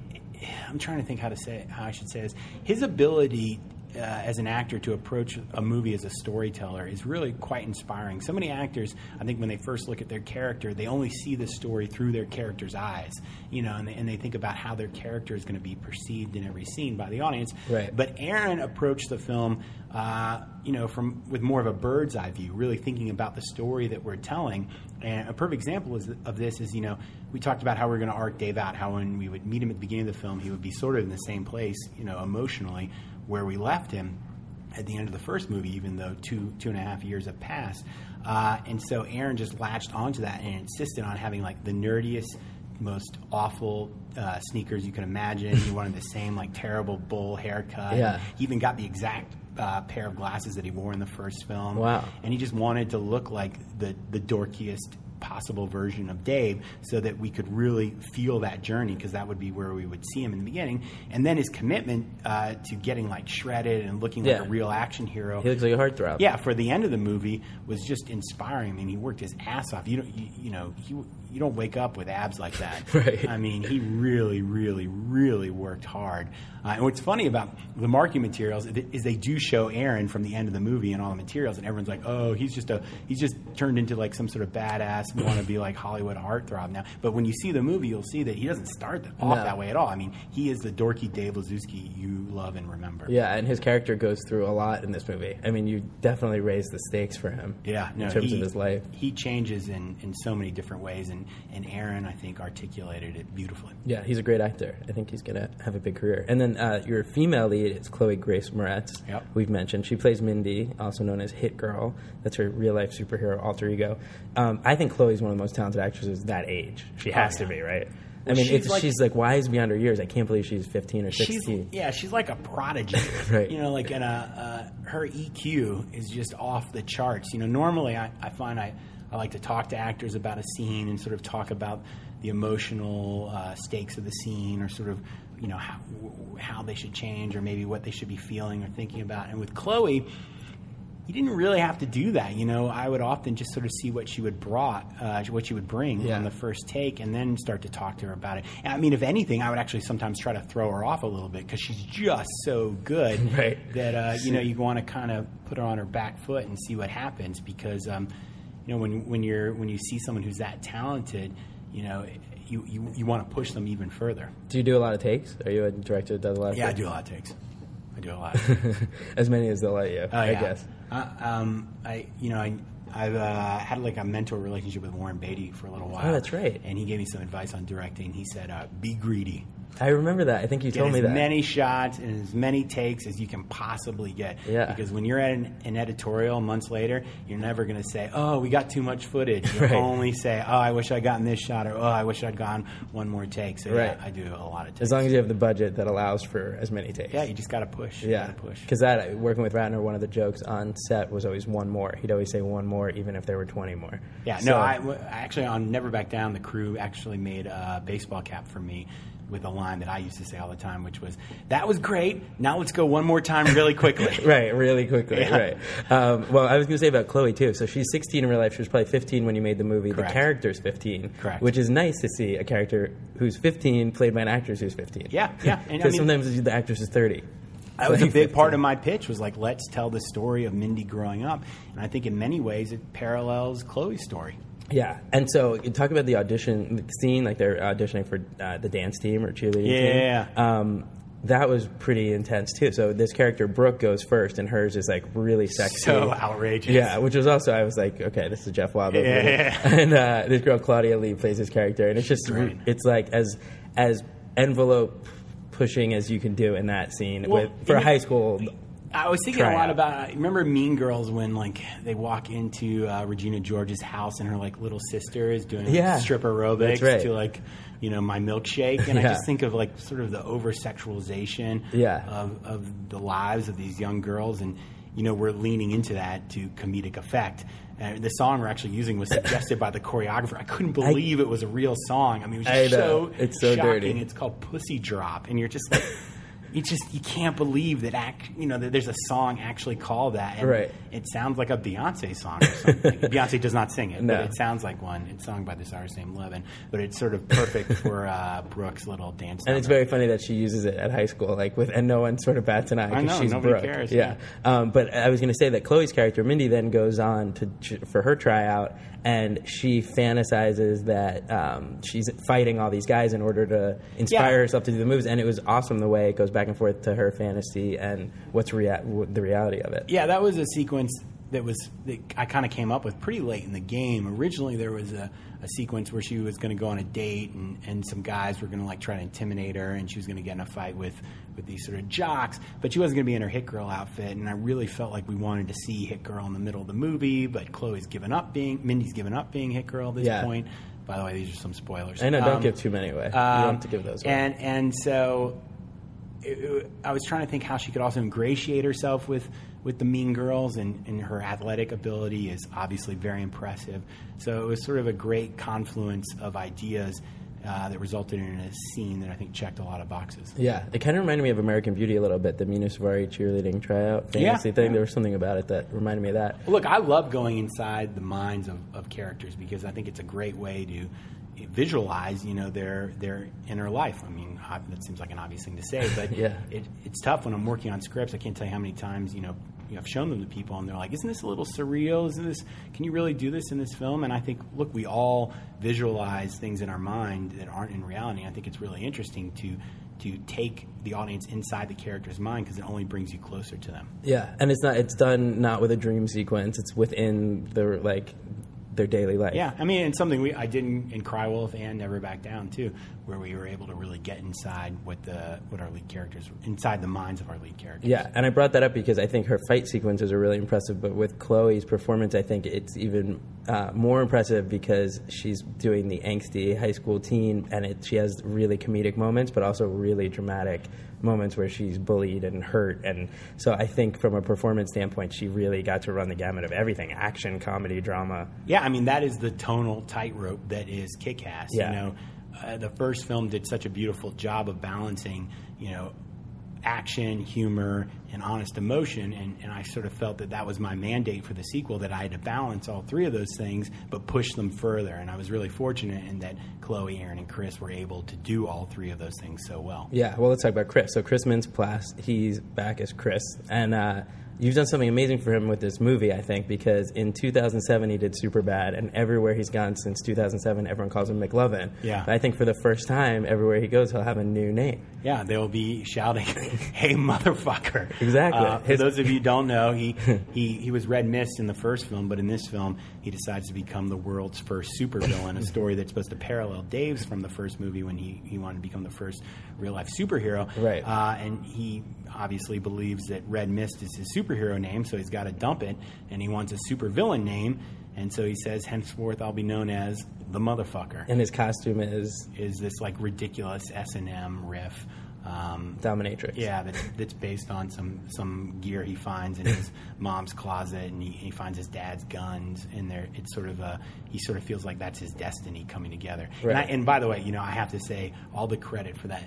I'm trying to think how to say it, how I should say this. His ability uh, as an actor to approach a movie as a storyteller is really quite inspiring. So many actors, I think, when they first look at their character, they only see the story through their character's eyes, you know, and they, and they think about how their character is going to be perceived in every scene by the audience. Right. But Aaron approached the film, uh, you know, from with more of a bird's eye view, really thinking about the story that we're telling. And a perfect example is, of this is, you know, we talked about how we're going to arc Dave out, how when we would meet him at the beginning of the film, he would be sort of in the same place, you know, emotionally where we left him at the end of the first movie, even though two two and a half years have passed. Uh, and so Aaron just latched onto that and insisted on having like the nerdiest, most awful uh, sneakers you can imagine. He wanted the same like terrible bull haircut. Yeah. He even got the exact uh, pair of glasses that he wore in the first film. Wow. And he just wanted to look like the the dorkiest possible version of Dave so that we could really feel that journey because that would be where we would see him in the beginning. And then his commitment uh, to getting like shredded and looking Yeah. like a real action hero. He looks like a heartthrob. Yeah, for the end of the movie was just inspiring. I mean, he worked his ass off. You you, you know, he, you don't wake up with abs like that. Right. I mean, he really, really, really worked hard. Uh, and what's funny about the marketing materials is is they do show Aaron from the end of the movie and all the materials, and everyone's like, "Oh, he's just a he's just turned into like some sort of badass, want to be like Hollywood heartthrob now." But when you see the movie, you'll see that he doesn't start off No. that way at all. I mean, he is the dorky Dave Lizewski you love and remember. Yeah, and his character goes through a lot in this movie. I mean, you definitely raise the stakes for him. Yeah, no, in terms he, of his life. he changes in, in so many different ways, and, and Aaron, I think, articulated it beautifully. Yeah, he's a great actor. I think he's going to have a big career. And then uh, your female lead is Chloe Grace Moretz. Yep. We've mentioned she plays Mindy, also known as Hit Girl. That's her real life superhero alter ego. Um, I think Chloe's one of the most talented actresses that age. She has Oh, yeah. to be, right? I mean, she's it's, like- she's like wise beyond her years. I can't believe she's 15 or She's 16. yeah, she's like a prodigy. Right. You know, like and uh, uh, her EQ is just off the charts. You know, normally I, I find I, I like to talk to actors about a scene and sort of talk about the emotional uh, stakes of the scene or sort of you know how how they should change or maybe what they should be feeling or thinking about. And with Chloe. You didn't really have to do that, you know. I would often just sort of see what she would brought, uh, what she would bring Yeah. on the first take, and then start to talk to her about it. And, I mean, if anything, I would actually sometimes try to throw her off a little bit because she's just so good Right. that uh, you know you want to kind of put her on her back foot and see what happens because um, you know when when you're when you see someone who's that talented, you know you you, you want to push them even further. Do you do a lot of takes? Are you a director that does a lot of Yeah, I do a lot of takes. I do a lot. as many as they'll let you, Oh, I yeah. guess. Uh, um, I, you know, I, I've uh, had like a mentor relationship with Warren Beatty for a little while. Oh, that's right. And he gave me some advice on directing. He said, uh, "Be greedy. I remember that. I think you Get told me that. As many shots and as many takes as you can possibly get. Yeah. Because when you're at an, an editorial months later, you're never going to say, "Oh, we got too much footage." You'll Right. only say, "Oh, I wish I'd gotten this shot," or "Oh, I wish I'd gone one more take." So Right. yeah, I do a lot of takes. as long as you have the budget that allows for as many takes. yeah, you just got to push. Yeah, push. because that uh, working with Ratner, one of the jokes on set was always one more. He'd always say one more, even if there were twenty more. Yeah, So- no, I, actually on Never Back Down, the crew actually made a baseball cap for me with a line that I used to say all the time, which was, "That was great. Now let's go one more time, really quickly." right, really quickly. Yeah. Right. Um, well, I was going to say about Chloe too. So she's 16 in real life. She was probably 15 when you made the movie. Correct. The character's 15. Correct. Which is nice to see a character who's 15 played by an actress who's 15. Yeah, yeah, and I Because mean- sometimes the actress is 30. That was a big part of my pitch. Was like, let's tell the story of Mindy growing up, and I think in many ways it parallels Chloe's story. Yeah, and so you talk about the audition scene, like they're auditioning for uh, the dance team or cheerleading Yeah. team. Um, that was pretty intense too. So this character Brooke goes first, and hers is like really sexy, So outrageous. Yeah, which was also I was like, okay, this is Jeff Wildblum. Yeah. And uh, this girl Claudia Lee plays this character, and it's just it's like as as envelope pushing as you can do in that scene Well, with for a high school I was thinking a lot about. Remember Mean Girls when like they walk into uh, Regina George's house and her like little sister is doing Yeah. strip aerobics right. to like you know my milkshake, and I just think of like sort of the over sexualization Yeah. of of the lives of these young girls, and you know we're leaning into that to comedic effect. And the song we're actually using was suggested by the choreographer. I couldn't believe it was a real song. I mean, it was just so It's so shocking. dirty. It's called Pussy Drop, and you're just like, you just you can't believe that act. You know that there's a song actually called that, and Right. It sounds like a Beyonce song or something. Beyonce does not sing it, No. but it sounds like one. It's sung by this artist named Levin, but it's sort of perfect for uh, Brooke's little dance. And it's very funny that she uses it at high school, like with, and no one sort of bats an eye because she's nobody Brooke. cares, Yeah. Um, but I was going to say that Chloe's character Mindy then goes on to for her tryout, and she fantasizes that um, she's fighting all these guys in order to inspire Yeah. herself to do the moves, and it was awesome the way it goes back and forth to her fantasy and what's rea- the reality of it. Yeah, that was a sequence that was that I kind of came up with pretty late in the game. Originally, there was a, a sequence where she was going to go on a date, and, and some guys were going to like try to intimidate her, and she was going to get in a fight with with these sort of jocks. But she wasn't going to be in her hit girl outfit, and I really felt like we wanted to see hit girl in the middle of the movie. But Chloe's given up being Mindy's given up being hit girl at this Yeah. point. By the way, these are some spoilers. I know, don't Um, give too many away. you don't um, have to give those away. And and so I was trying to think how she could also ingratiate herself with with the Mean Girls, and, and her athletic ability is obviously very impressive. So it was sort of a great confluence of ideas uh, that resulted in a scene that I think checked a lot of boxes. Yeah, it kind of reminded me of American Beauty a little bit, the Mena Suvari cheerleading tryout fantasy Yeah. thing. There was something about it that reminded me of that. Look, I love going inside the minds of, of characters because I think it's a great way to visualize, you know, their their inner life. I mean, that seems like an obvious thing to say, but Yeah. it, it's tough when I'm working on scripts. I can't tell you how many times, you know, you know, I've shown them to people and they're like, "Isn't this a little surreal? Isn't this? Can you really do this in this film?" And I think, look, we all visualize things in our mind that aren't in reality. I think it's really interesting to to take the audience inside the character's mind because it only brings you closer to them. Yeah, and it's not. It's done not with a dream sequence. It's within the like their daily life. Yeah, I mean, it's something we I did in, in Cry Wolf and Never Back Down too, where we were able to really get inside what the what our lead characters inside the minds of our lead characters. Yeah, and I brought that up because I think her fight sequences are really impressive. But with Chloe's performance, I think it's even uh, more impressive because she's doing the angsty high school teen, and it, she has really comedic moments, but also really dramatic moments where she's bullied and hurt. And so I think from a performance standpoint, she really got to run the gamut of everything: action, comedy, drama. Yeah, I mean that is the tonal tightrope that is Kick-Ass. Yeah. You know, uh, the first film did such a beautiful job of balancing, you know, action, humor, and honest emotion, and, and I sort of felt that that was my mandate for the sequel that I had to balance all three of those things, but push them further. And I was really fortunate in that Chloe, Aaron, and Chris were able to do all three of those things so well. Yeah, well, let's talk about Chris. So Chris Mintz-Plasse, he's back as Chris, and uh, you've done something amazing for him with this movie, I think, because in 2007 he did Superbad, and everywhere he's gone since 2007, everyone calls him McLovin. Yeah. But I think for the first time, everywhere he goes, he'll have a new name. Yeah, they'll be shouting, "Hey, motherfucker!" Exactly. Uh, for His- those of you who don't know, he, he he was Red Mist in the first film, but in this film, he decides to become the world's first supervillain. a story that's supposed to parallel Dave's from the first movie when he, he wanted to become the first real life superhero. Right. Uh, and he obviously believes that Red Mist is his superhero name, so he's got to dump it, and he wants a supervillain name, and so he says, "Henceforth, I'll be known as the motherfucker." And his costume is is this like ridiculous S and M riff. Um, Dominatrix. yeah, that's, that's based on some some gear he finds in his mom's closet, and he, he finds his dad's guns in there. It's sort of a he sort of feels like that's his destiny coming together. And, I, and by the way, you know, I have to say all the credit for that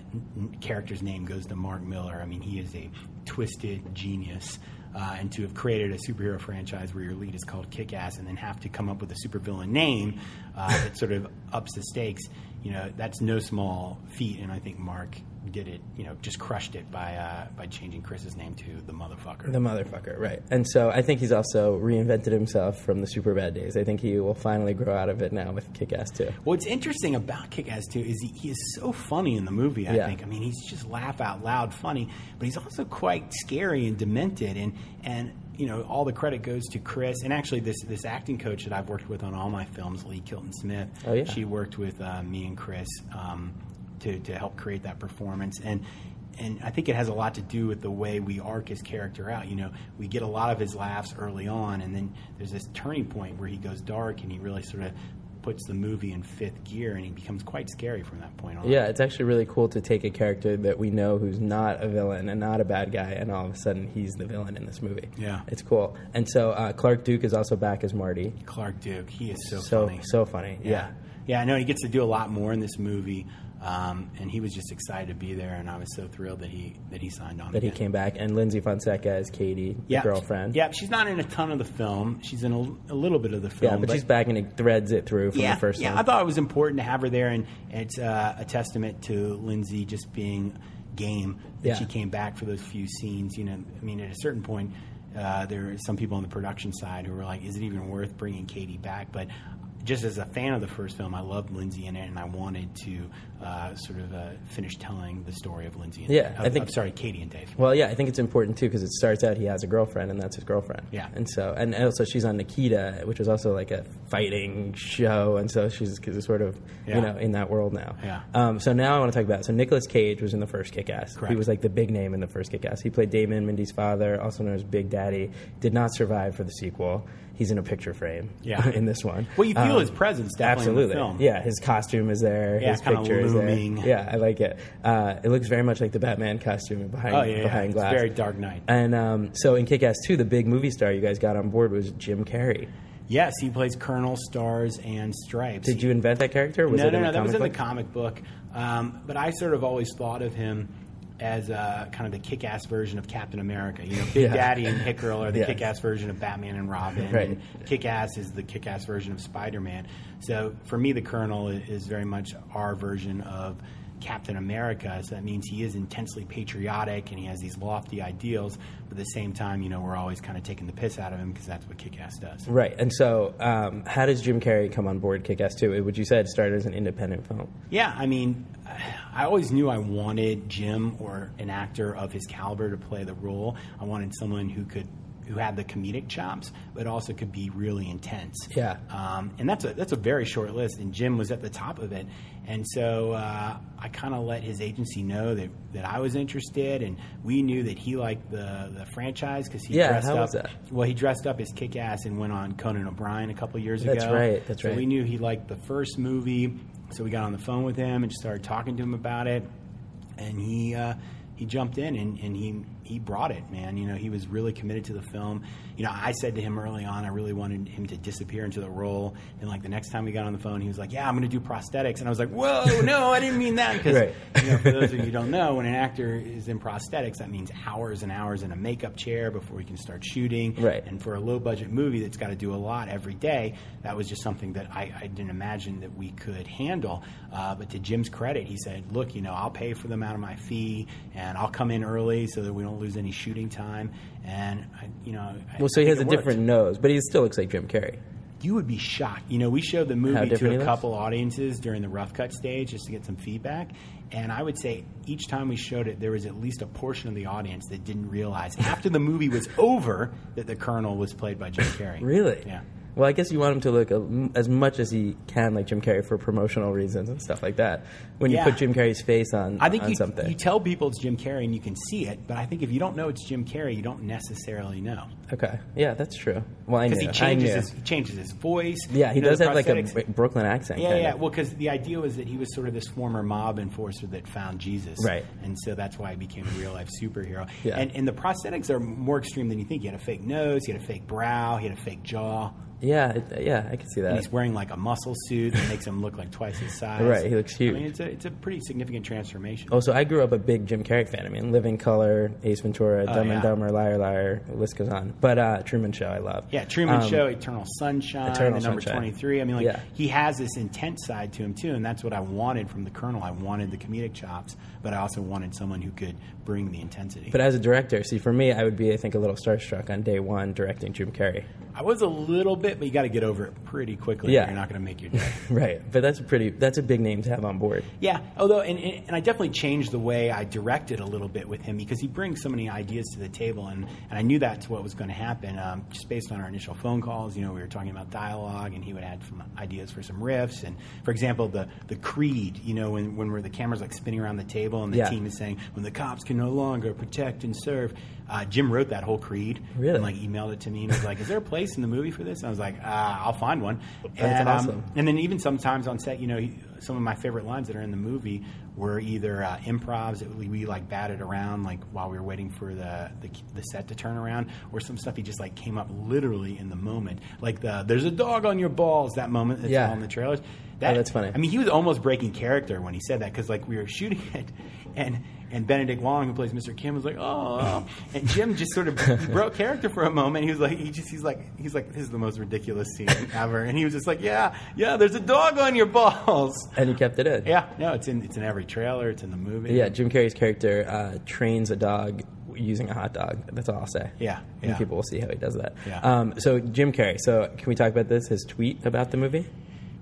character's name goes to Mark Millar. I mean, he is a twisted genius. Uh, and to have created a superhero franchise where your lead is called Kick-Ass and then have to come up with a supervillain name uh, that sort of ups the stakes, you know, that's no small feat. And I think Mark did it, you know, just crushed it by uh, by changing Chris's name to the motherfucker. The motherfucker, right. And so I think he's also reinvented himself from the Superbad days. I think he will finally grow out of it now with Kick Ass 2. What's interesting about Kick-Ass 2 is he, he is so funny in the movie. I Yeah. think. I mean, he's just laugh out loud funny, but he's also quite scary and demented. And and you know, all the credit goes to Chris. And actually, this this acting coach that I've worked with on all my films, Lee Kilton Smith. Oh, yeah. She worked with uh, me and Chris. Um, to to help create that performance and. And I think it has a lot to do with the way we arc his character out. You know, we get a lot of his laughs early on, and then there's this turning point where he goes dark, and he really sort of puts the movie in fifth gear, and he becomes quite scary from that point on. Yeah, it's actually really cool to take a character that we know who's not a villain and not a bad guy, and all of a sudden he's the villain in this movie. Yeah. it's cool. And so uh, Clark Duke is also back as Marty. Clark Duke, he is so, So funny. so funny. Yeah. Yeah. Yeah, I know he gets to do a lot more in this movie. Um, and he was just excited to be there, and I was so thrilled that he that he signed on. That he came back, and Lyndsy Fonseca as Katie, the girlfriend. Yeah, she's not in a ton of the film. She's in a, a little bit of the film. Yeah, but, she's back and it threads it through from yeah, the first yeah. one. I thought it was important to have her there, and it's uh, a testament to Lyndsy just being game that Yeah. she came back for those few scenes. You know, I mean, at a certain point, uh, there are some people on the production side who were like, "Is it even worth bringing Katie back?" But just as a fan of the first film, I loved Lyndsy in it, and I wanted to uh, sort of uh, finish telling the story of Lyndsy. And Yeah, Dave. I think- I'm sorry, Katie and Dave. Well, yeah, I think it's important too because it starts out he has a girlfriend and that's his girlfriend. Yeah. and so and also she's on Nikita, which was also like a fighting show, and so she's cause sort of Yeah. you know in that world now. Yeah. Um, so now I want to talk about so Nicolas Cage was in the first Kick-Ass. Correct. He was like the big name in the first Kick-Ass. He played Damon Mindy's father, also known as Big Daddy. Did not survive for the sequel. He's in a picture frame. Yeah. in this one. Well, you feel Um, his presence definitely Absolutely. in. Yeah, his costume is there. Yeah, his picture is looming. there. Yeah, I like it. Uh, it looks very much like the Batman costume behind Oh yeah, yeah. behind it's glass. very Dark Knight. And um, so in Kick Ass 2, the big movie star you guys got on board was Jim Carrey. Yes, he plays Colonel Stars and Stripes. Did you invent that character? Was no, it no, in no. That was in comic the comic book. Um, but I sort of always thought of him as uh, kind of the kick-ass version of Captain America. You know, Big Yeah. Daddy and Hit Girl are the Yeah. kick-ass version of Batman and Robin. Right. And Kick-Ass is the kick-ass version of Spider-Man. So for me, the Colonel is very much our version of Captain America. So that means he is intensely patriotic and he has these lofty ideals. But at the same time, you know, we're always kind of taking the piss out of him because that's what Kick-Ass does. Right. And so, um, how does Jim Carrey come on board Kick Ass 2? Would you say it started as an independent film? Yeah, I mean, I always knew I wanted Jim or an actor of his caliber to play the role. I wanted someone who could who had the comedic chops, but also could be really intense. Yeah. um, and that's a that's a very short list, and Jim was at the top of it. And so uh, I kind of let his agency know that, that I was interested, and we knew that he liked the the franchise because he Yeah, dressed how up. was that? Well, he dressed up as Kick Ass and went on Conan O'Brien a couple years That's ago. right, that's so right. we knew he liked the first movie, so we got on the phone with him and just started talking to him about it. And he uh, he jumped in and, and he he brought it, man. You know, he was really committed to the film. You know, I said to him early on, I really wanted him to disappear into the role. And like the next time we got on the phone, he was like, "Yeah, I'm going to do prosthetics." And I was like, "Whoa, no, I didn't mean that." Because Right. you know, for those of you who don't know, when an actor is in prosthetics, that means hours and hours in a makeup chair before he can start shooting. Right. And for a low budget movie that's got to do a lot every day, that was just something that I, I didn't imagine that we could handle. Uh, but to Jim's credit, he said, "Look, you know, I'll pay for them out of my fee, and I'll come in early so that we don't lose any shooting time." And I, you know, I- Well, so he has a worked. different nose, but he still looks like Jim Carrey. You would be shocked. You know, we showed the movie to a couple audiences during the rough cut stage just to get some feedback. And I would say each time we showed it, there was at least a portion of the audience that didn't realize after the movie was over that the Colonel was played by Jim Carrey. Really? Yeah. Well, I guess you want him to look uh, a, as much as he can like Jim Carrey for promotional reasons and stuff like that. When you put Jim Carrey's face on, I think on you, something. you tell people it's Jim Carrey and you can see it, but I think if you don't know it's Jim Carrey, you don't necessarily know. okay. Yeah, that's true. Well, I knew. Because he changes knew. his, he changes his voice. yeah, he You know, does have like a Brooklyn accent. Yeah, yeah. of. Well, because the idea was that he was sort of this former mob enforcer that found Jesus, Right. And so that's why he became a real life superhero. Yeah. And, and the prosthetics are more extreme than you think. He had a fake nose, he had a fake brow, he had a fake jaw, Yeah, it, yeah, I can see and that. he's wearing like a muscle suit that makes him look like twice his size. Right, he looks huge. I mean, it's a it's a pretty significant transformation. Oh, so I grew up a big Jim Carrey fan. I mean, Living Color, Ace Ventura, Dumb Oh, yeah. and Dumber, Liar Liar, the list goes on. But uh, Truman Show, I love. Yeah, Truman Um, Show, Eternal Sunshine, Eternal the number Sunshine. 23. I mean, like, Yeah. he has this intense side to him, too, and that's what I wanted from the Colonel. I wanted the comedic chops, but I also wanted someone who could bring the intensity. But as a director, see, for me, I would be, I think, a little starstruck on day one directing Jim Carrey. I was a little bit, but you got to get over it pretty quickly. Yeah. you're not going to make your day. Right, but that's a pretty that's a big name to have on board. Yeah, although, and, and I definitely changed the way I directed a little bit with him because he brings so many ideas to the table, and, and I knew that's what was going to happen um, just based on our initial phone calls. You know, we were talking about dialogue, and he would add some ideas for some riffs. And for example, the the creed, you know, when when we're, the camera's like spinning around the table, and the Yeah. team is saying, "When the cops can no longer protect and serve." Uh, Jim wrote that whole creed, Really? and like emailed it to me, and was like, "Is there a place in the movie for this?" And I was like, uh, "I'll find one." That's and, um, awesome. and then even sometimes on set, you know, some of my favorite lines that are in the movie were either uh, improvs that we, we like batted around like while we were waiting for the, the the set to turn around, or some stuff he just like came up literally in the moment, like the "There's a dog on your balls" that moment that's Yeah. all in the trailers. Oh, that's funny. I mean, he was almost breaking character when he said that because like we were shooting it, and and Benedict Wong, who plays Mr. Kim, was like, "Oh," and Jim just sort of broke character for a moment. He was like, he just he's like he's like this is the most ridiculous scene ever, and he was just like, "Yeah, yeah, there's a dog on your balls." And he kept it in. Yeah, no, it's in it's in every trailer, it's in the movie. Yeah, Jim Carrey's character uh, trains a dog using a hot dog. That's all I'll say. Yeah, And people will see how he does that. Yeah. Um, so Jim Carrey. So can we talk about this? His tweet about the movie.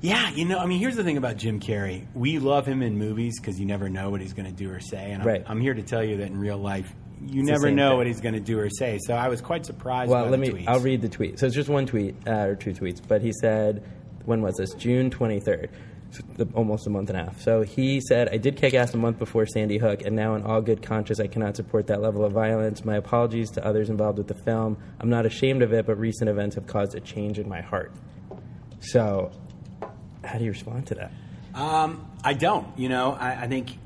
Yeah, you know, I mean, here's the thing about Jim Carrey. We love him in movies because you never know what he's going to do or say. And I'm, Right. I'm here to tell you that in real life, you It's never know thing. what he's going to do or say. So I was quite surprised Well, let me. tweets. I'll read the tweet. So it's just one tweet uh, or two tweets, but he said, when was this? June twenty third. Almost a month and a half. So he said, I did kick ass a month before Sandy Hook, and now, in all good conscience, I cannot support that level of violence. My apologies to others involved with the film. I'm not ashamed of it, but recent events have caused a change in my heart. So, how do you respond to that? Um, I don't. You know, I, I think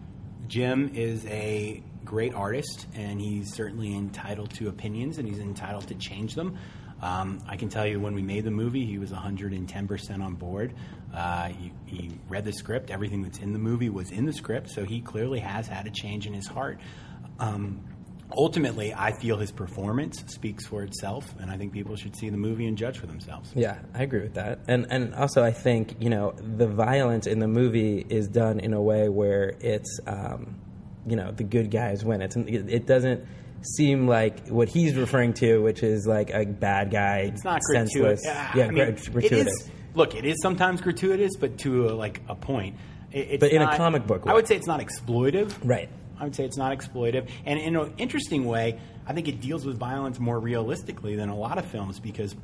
Jim is a great artist, and he's certainly entitled to opinions, and he's entitled to change them. Um, I can tell you, when we made the movie, he was 110% on board. Uh, he, he read the script. Everything that's in the movie was in the script, so he clearly has had a change in his heart. Um, ultimately, I feel his performance speaks for itself, and I think people should see the movie and judge for themselves. Yeah, I agree with that. And and also I think, you know, the violence in the movie is done in a way where it's um, you know, the good guys win. It's it, doesn't seem like what he's referring to, which is like a bad guy, It's not senseless. gratuitous. Yeah, Yeah, I mean, gratuitous. It is, look, it is sometimes gratuitous, but to a, like a point. It- But in a comic book I would say it's not exploitive. Right. I would say it's not exploitive, and in an interesting way, I think it deals with violence more realistically than a lot of films because,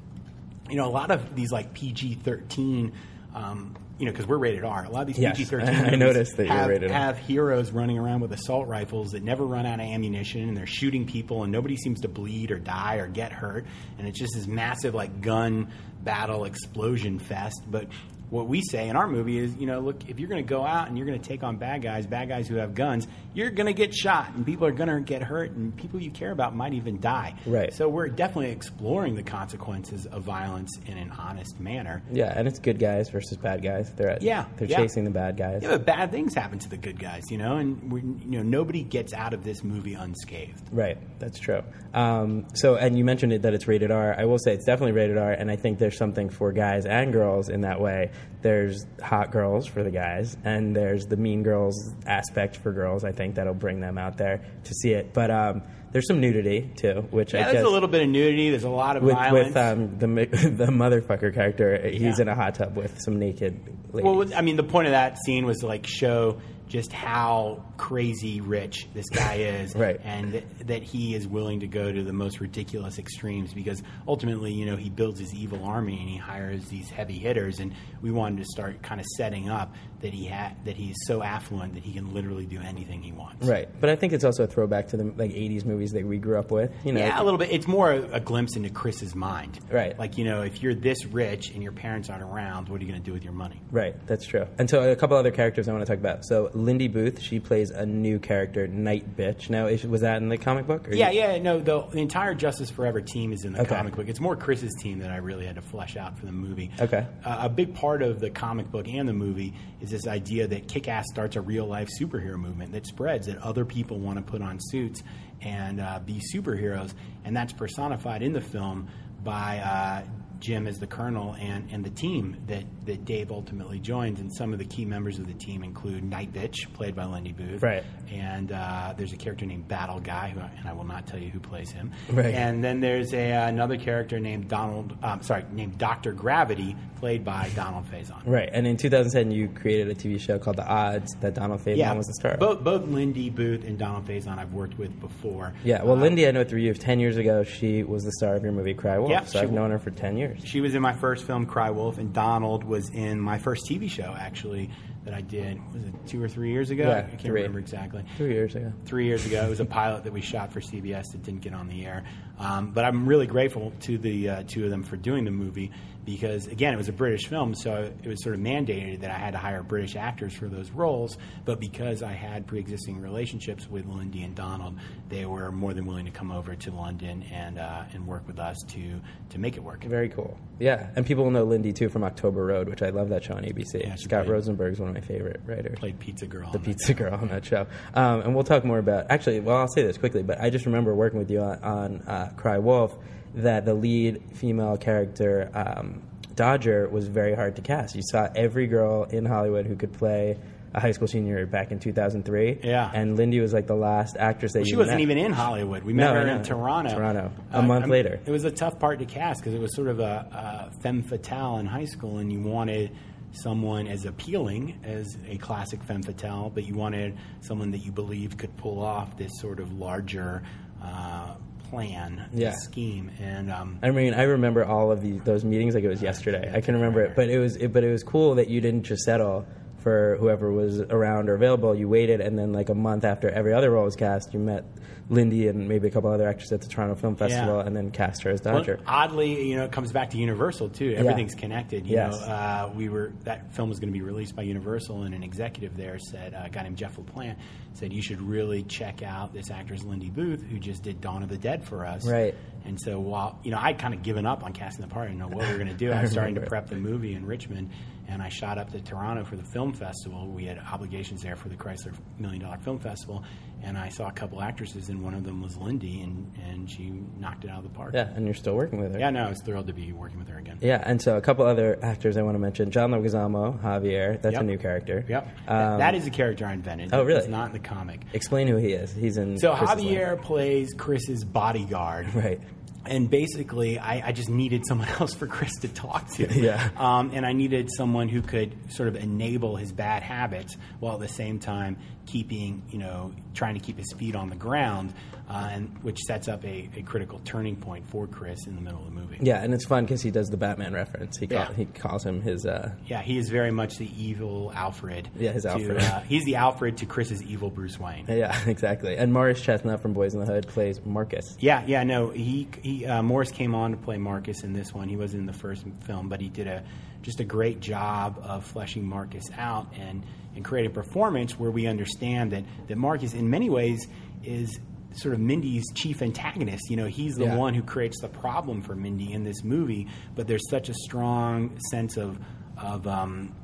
you know, a lot of these like PG thirteen. Um, you know, because we're rated R. A lot of these Yes, PG thirteen. I noticed that you're have, rated have heroes running around with assault rifles that never run out of ammunition and they're shooting people and nobody seems to bleed or die or get hurt and it's just this massive like gun battle explosion fest but what we say in our movie is you know look if you're going to go out and you're going to take on bad guys bad guys who have guns you're going to get shot and people are going to get hurt and people you care about might even die Right. so we're definitely exploring the consequences of violence in an honest manner Yeah, and it's good guys versus bad guys. They're at, Yeah, they're yeah. chasing the bad guys. yeah, but bad things happen to the good guys, you know, and we, you know nobody gets out of this movie unscathed. Right, that's true. Um, so, and you mentioned it that it's rated R. I will say it's definitely rated R, and I think there's something for guys and girls in that way. There's hot girls for the guys, and there's the mean girls aspect for girls. I think that'll bring them out there to see it. But um, there's some nudity too, which Yeah, I there's guess a little bit of nudity. There's a lot of with violence. with um, the the motherfucker character. He's Yeah. in a hot tub with some naked ladies. well, I mean, the point of that scene was to like show just how crazy rich this guy is, Right. And th- that he is willing to go to the most ridiculous extremes because ultimately, you know, he builds his evil army and he hires these heavy hitters, and we wanted to start kind of setting up that he had that he's so affluent that he can literally do anything he wants. right, but I think it's also a throwback to the like '80s movies that we grew up with. You know, Yeah, a little bit. It's more a, a glimpse into Chris's mind. Right. Like, you know, if you're this rich and your parents aren't around, what are you going to do with your money? Right, that's true. And so a couple other characters I want to talk about. So Lindy Booth, she plays a new character, Night Bitch. Now, is, was that in the comic book? or Yeah, you- yeah, no, the, the entire Justice Forever team is in the Okay. comic book. It's more Chris's team that I really had to flesh out for the movie. Okay. Uh, a big part of the comic book and the movie is this idea that Kick Ass starts a real life superhero movement that spreads, that other people want to put on suits and uh, be superheroes. And that's personified in the film by uh, Jim as the colonel and, and the team that, that Dave ultimately joins. And some of the key members of the team include Night Bitch, played by Lindy Booth. Right. And uh, there's a character named Battle Guy, who, and I will not tell you who plays him. Right. And then there's a, another character named Donald, um, sorry, named Dr. Gravity, played by Donald Faison. Right, and in 2010 you created a TV show called The Odds that Donald Faison yeah, was the star. of. Both, both Lindy Booth and Donald Faison I've worked with before. Yeah, well, Uh, Lindy, I know through you. Ten years ago, she was the star of your movie Cry Wolf. Yeah, so I've known her for ten years. She was in my first film, Cry Wolf, and Donald was in my first TV show, actually, that I did. Was it two or three years ago? Yeah, I can't three. remember exactly. Three years ago. Three years ago, it was a pilot that we shot for CBS that didn't get on the air. Um, but I'm really grateful to the uh, two of them for doing the movie because, again, it was a British film, so it was sort of mandated that I had to hire British actors for those roles. But because I had pre-existing relationships with Lindy and Donald, they were more than willing to come over to London and uh, and work with us to to make it work. Very cool. Yeah, and people will know Lindy too from October Road, which I love that show on ABC. Yeah, Scott great. Rosenberg's one of my favorite writers. Played Pizza Girl. the pizza girl on that show. Um, and we'll talk more about. Actually, well, I'll say this quickly, but I just remember working with you on, on uh, Cry Wolf that the lead female character um, Dodger was very hard to cast. You saw every girl in Hollywood who could play a high school senior back in 2003. Yeah. and Lindy was like the last actress that She you wasn't met. even in Hollywood. We met No, her know. in Toronto. Toronto. A Uh, month I mean, later. It was a tough part to cast because it was sort of a, a femme fatale in high school, and you wanted someone as appealing as a classic femme fatale, but you wanted someone that you believe could pull off this sort of larger uh, plan, this Yeah. scheme. And um, I mean, I remember all of these those meetings like it was yesterday. I can remember it, but it was it, but it was cool that you didn't just settle for whoever was around or available. You waited, and then like a month after every other role was cast, you met Lindy and maybe a couple other actors at the Toronto Film Festival, Yeah. and then cast her as Well, oddly, you know, it comes back to Universal too. Everything's connected. You Yes. know, uh, we were that film was going to be released by Universal, and an executive there said, uh, a guy named Jeff LaPlante said, you should really check out this actress Lindy Booth, who just did Dawn of the Dead for us. Right. And so while you know, I'd kind of given up on casting the part. Didn't know what we were going to do. I was starting to prep the movie in Richmond, and I shot up to Toronto for the film festival. We had obligations there for the Chrysler Million Dollar Film Festival, and I saw a couple actresses, and one of them was Lindy, and, and she knocked it out of the park. yeah, and you're still working with her. Yeah, no, I was thrilled to be working with her again. Yeah, and so a couple other actors I want to mention: John Leguizamo, Javier. That's Yep. a new character. Yep. Um, that is a character I invented. Oh, really? It's not in the comic. Explain who he is. He's in. So Chris's Javier plays Chris's bodyguard. Right. And basically, I, I just needed someone else for Chris to talk to. Yeah. Um, and I needed someone who could sort of enable his bad habits while at the same time keeping, you know, trying to keep his feet on the ground, uh, and which sets up a, a critical turning point for Chris in the middle of the movie. Yeah, and it's fun because he does the Batman reference. He call, Yeah. he calls him his. Uh, Yeah, he is very much the evil Alfred. Yeah, his to, Alfred. Uh, he's the Alfred to Chris's evil Bruce Wayne. yeah, exactly. And Morris Chestnut from Boys in the Hood plays Marcus. Yeah, yeah, no. He, he uh, Morris came on to play Marcus in this one. He was in the first film, but he did a just a great job of fleshing Marcus out and and create a performance where we understand that that Marcus, in many ways, is sort of Mindy's chief antagonist. You know, he's the Yeah. one who creates the problem for Mindy in this movie. But there's such a strong sense of of um,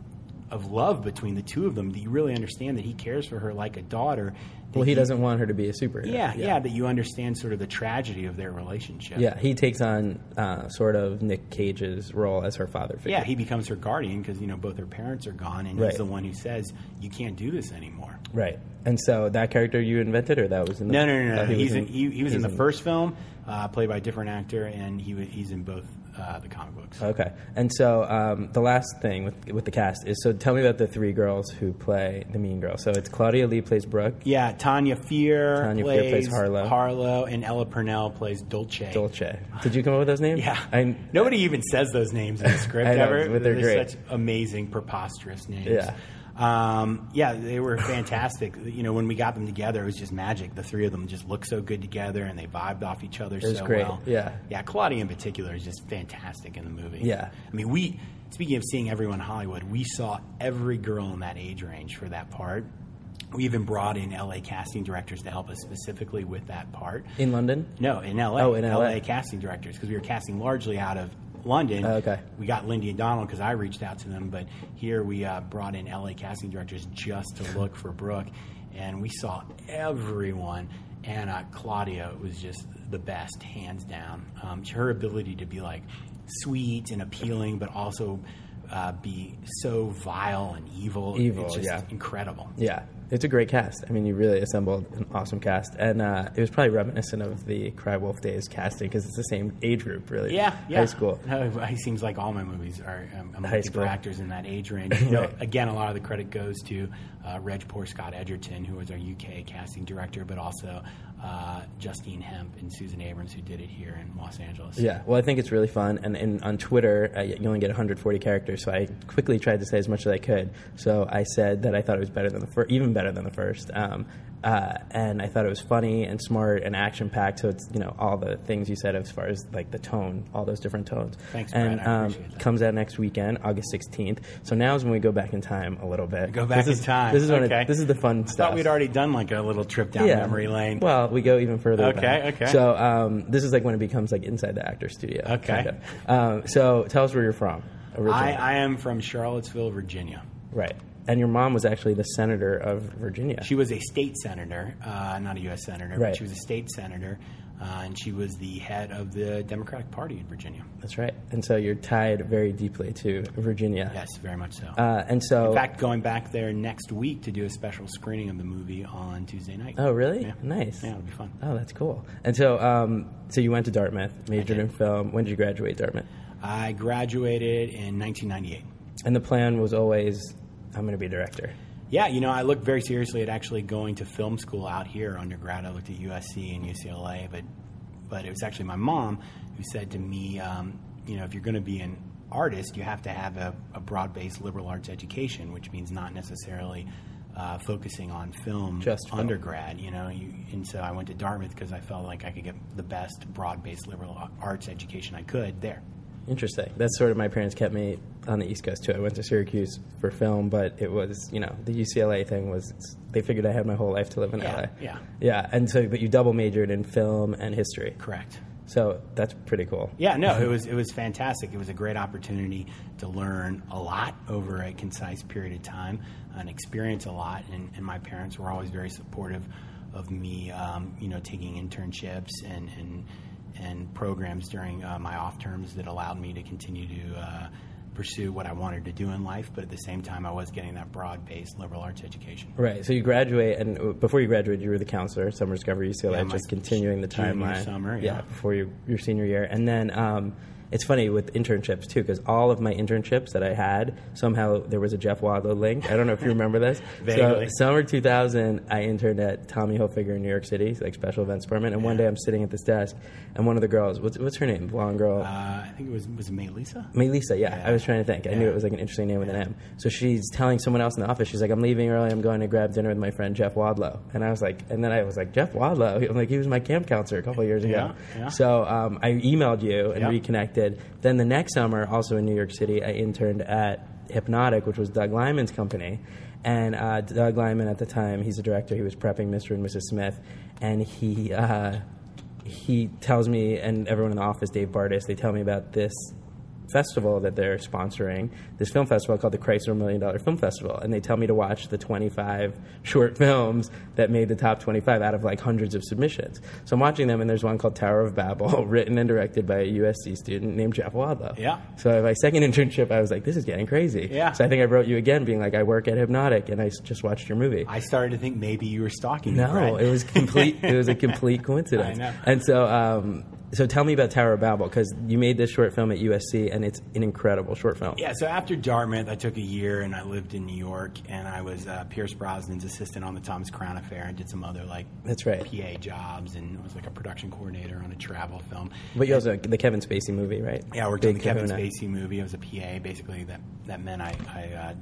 of love between the two of them that you really understand that he cares for her like a daughter. Well, he doesn't want her to be a superhero. yeah, yeah, that you understand sort of the tragedy of their relationship. Yeah, he takes on uh, sort of Nick Cage's role as her father figure. Yeah, he becomes her guardian because you know both her parents are gone, and Right. he's the one who says you can't do this anymore. right. And so that character you invented, or that was in the No, no, no, no. he was he's in, in- he, he was in the first film, uh, played by a different actor, and he he's in both uh, the comic books. Okay, and so um, the last thing with with the cast is so tell me about the three girls who play the mean girl. So it's Claudia Lee plays Brooke, Yeah, Tanya Fear, Tanya Fear plays, plays Harlow. Harlow, and Ella Purnell plays Dolce. Dolce. Did you come up with those names? Yeah, I, nobody even says those names in the script I know, ever. but they're great. such amazing, preposterous names. Yeah. Um, yeah, they were fantastic. you know, when we got them together, it was just magic. The three of them just looked so good together, and they vibed off each other it was so great, well. yeah. yeah. Claudia in particular is just fantastic in the movie. Yeah. I mean, we speaking of seeing everyone in Hollywood, we saw every girl in that age range for that part. We even brought in LA casting directors to help us specifically with that part. in London. No, in LA. Oh, in LA. casting directors because we were casting largely out of London. Oh, okay. We got Lindy and Donald because I reached out to them, but here we uh, brought in LA casting directors just to look for Brooke, and we saw everyone. and uh, Claudia was just the best, hands down. Um, her ability to be like sweet and appealing, but also uh, be so vile and evil, Evil, it's just yeah. incredible. Yeah, it's a great cast. I mean, you really assembled an awesome cast, and uh, it was probably reminiscent of the Cry Wolf days casting because it's the same age group, really. Yeah, yeah. High school. No, it seems like all my movies are. Um, I'm High looking for school. actors in that age range. You know, Right. again, a lot of the credit goes to uh, Reg Poerscout-Edgerton, who was our UK casting director, but also uh, Justine Hemp and Susan Abrams, who did it here in Los Angeles. Yeah, well, I think it's really fun, and, and on Twitter, uh, you only get 140 characters, so I quickly tried to say as much as I could. So I said that I thought it was better than the first, even better than the first, um, uh, and I thought it was funny and smart and action packed. So it's you know all the things you said as far as like the tone, all those different tones. Thanks, and um, appreciate that. comes out next weekend, August 16th. So now is when we go back in time a little bit. Go back this in is, time. This is when it- this is the fun stuff. I stuff. thought we'd already done like a little trip down memory lane. Well, we go even further. Okay, back. okay. So um, this is like when it becomes like inside the actor studio. Okay. kind of. Um, so tell us where you're from. Originally. I, I am from Charlottesville, Virginia. right. And your mom was actually the senator of Virginia. She was a state senator, uh, not a U.S. senator, Right. but she was a state senator, uh, and she was the head of the Democratic Party in Virginia. That's right. And so you're tied very deeply to Virginia. Yes, very much so. Uh, and so. in fact, going back there next week to do a special screening of the movie on Tuesday night. oh, really? Yeah. Nice. Yeah, it'll be fun. Oh, that's cool. And so, um, so you went to Dartmouth, majored in film. When did you graduate Dartmouth? I graduated in 1998. And the plan was always, I'm going to be a director. Yeah, you know, I looked very seriously at actually going to film school out here undergrad. I looked at USC and UCLA, but but it was actually my mom who said to me, um, you know, if you're going to be an artist, you have to have a, a broad-based liberal arts education, which means not necessarily uh, focusing on film Just film. undergrad. You know, you, and so I went to Dartmouth because I felt like I could get the best broad-based liberal arts education I could there. Interesting. That's sort of my parents kept me on the East Coast too. I went to Syracuse for film, but it was you know the UCLA thing was they figured I had my whole life to live in Yeah, LA. yeah. yeah. And so, but you double majored in film and history. Correct. So that's pretty cool. Yeah, no, it was it was fantastic. It was a great opportunity to learn a lot over a concise period of time and experience a lot. And, and my parents were always very supportive of me, um, you know, taking internships and and, and programs during uh, my off terms that allowed me to continue to. Uh, pursue what I wanted to do in life, but at the same time, I was getting that broad-based liberal arts education. Right. So you graduate, and uh, before you graduated, you were the counselor, summer discovery UCLA, Yeah, just continuing the timeline. summer, yeah. before your your senior year, and then. Um, it's funny with internships too, because all of my internships that I had somehow there was a Jeff Wadlow link. I don't know if you remember this. So summer 2000, I interned at Tommy Hilfiger in New York City, like special events department. And one day I'm sitting at this desk, and one of the girls, what's, what's her name? Blonde girl. Uh, I think it was was it May Lisa. Melissa, yeah. Yeah. I was trying to think. I knew it was like an interesting name with an M. So she's telling someone else in the office, she's like, I'm leaving early. I'm going to grab dinner with my friend Jeff Wadlow. And I was like, and then I was like, Jeff Wadlow? I'm like, he was my camp counselor a couple years ago. Yeah, yeah. So um, I emailed you and Yeah. Then the next summer, also in New York City, I interned at Hypnotic, which was Doug Liman's company. And uh, Doug Liman at the time, he's a director. He was prepping Mr. and Mrs. Smith, and he uh, he tells me and everyone in the office, Dave Bartis, they tell me about this festival that they're sponsoring, this film festival called the Chrysler Million Dollar Film Festival, and they tell me to watch the 25 short films that made the top 25 out of like hundreds of submissions. So I'm watching them, and there's one called Tower of Babel, written and directed by a USC student named Jeff Wadlow. Yeah. So my second internship, I was like, this is getting crazy. Yeah. So I think I wrote you again, being like, I work at Hypnotic, and I just watched your movie. I started to think maybe you were stalking me. No, it was complete. it was a complete coincidence. I know. And so, um, so tell me about Tower of Babel because you made this short film at USC, and it's an incredible short film. Yeah, so after Dartmouth, I took a year and I lived in New York, and I was uh, Pierce Brosnan's assistant on the Thomas Crown Affair, and did some other like That's right. PA jobs, and was like a production coordinator on a travel film. But you also the Kevin Spacey movie, right? Yeah, I worked Big on the Kevin Kahuna. Spacey movie. I was a PA. Basically, that that meant I, I uh,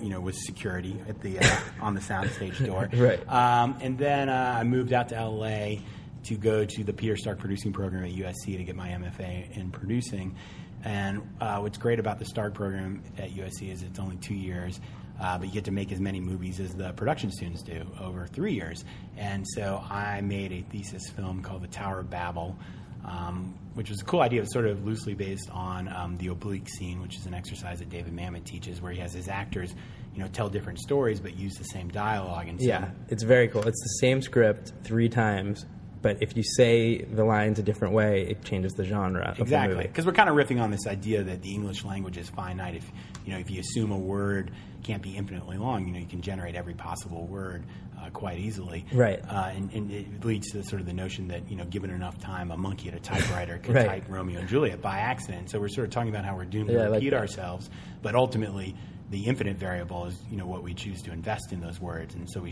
you know, was security at the uh, on the soundstage door. Right. Um, and then uh, I moved out to LA to go to the Peter Stark producing program at USC to get my MFA in producing. And uh, what's great about the Stark program at USC is it's only two years. Uh, but you get to make as many movies as the production students do over three years. And so I made a thesis film called The Tower of Babel, um, which was a cool idea. Sort of loosely based on um, the oblique scene, which is an exercise that David Mamet teaches, where he has his actors you know, tell different stories but use the same dialogue. And Yeah, it's very cool. It's the same script three times, but if you say the lines a different way, it changes the genre of the Exactly, because we're kind of riffing on this idea that the English language is finite. If you know, if you assume a word can't be infinitely long, you know, you can generate every possible word uh, quite easily. Right. uh, and, and it leads to sort of the notion that you know, given enough time, a monkey at a typewriter could Right. type Romeo and Juliet by accident. So we're sort of talking about how we're doomed Yeah, to repeat that. ourselves, but ultimately. The infinite variable is, you know, what we choose to invest in those words, and so we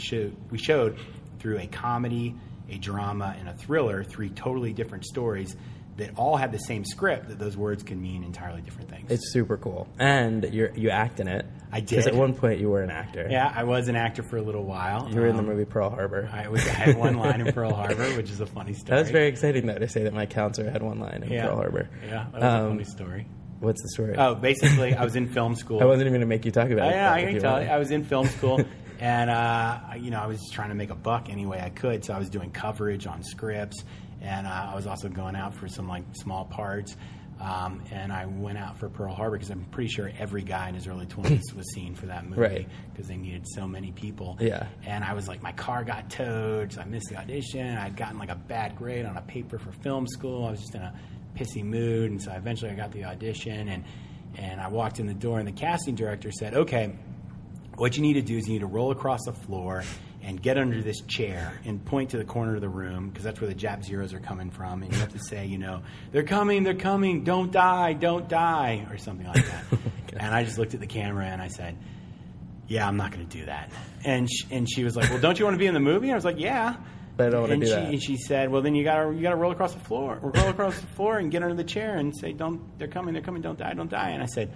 we showed through a comedy, a drama, and a thriller three totally different stories that all have the same script that those words can mean entirely different things. It's super cool, and you you act in it. I did. Because at one point you were an actor. yeah, I was an actor for a little while. You were in the Um, movie Pearl Harbor. I, was, I had one line in Pearl Harbor, which is a funny story. that was very exciting, though, to say that my counselor had one line in yeah. Pearl Harbor. Yeah, that was Um, a funny story. What's the story? Oh, basically, I was in film school. I wasn't even going to make you talk about Oh, it. yeah, I can tell you. I was in film school, and uh, I- you know, I was trying to make a buck any way I could. So I was doing coverage on scripts, and uh, I was also going out for some like small parts. Um, and I went out for Pearl Harbor because I'm pretty sure every guy in his early 20s was seen for that movie Right. because they needed so many people. Yeah. And I was like, my car got towed, so I missed the audition. I'd gotten like a bad grade on a paper for film school. I was just in a pissy mood, and so eventually I got the audition, and and I walked in the door, and the casting director said, "Okay, what you need to do is you need to roll across the floor." And get under this chair and point to the corner of the room because that's where the jab Zeros are coming from. And you have to say, you know, they're coming, they're coming, don't die, don't die, or something like that. and I just looked at the camera and I said, yeah, I'm not going to do that. And she, and she was like, well, don't you want to be in the movie? And I was like, yeah. But I don't wanna and do she, that. And she said, well, then you got to you got to roll across the floor, roll across the floor and get under the chair and say, don't, they're coming, they're coming, don't die, don't die. And I said,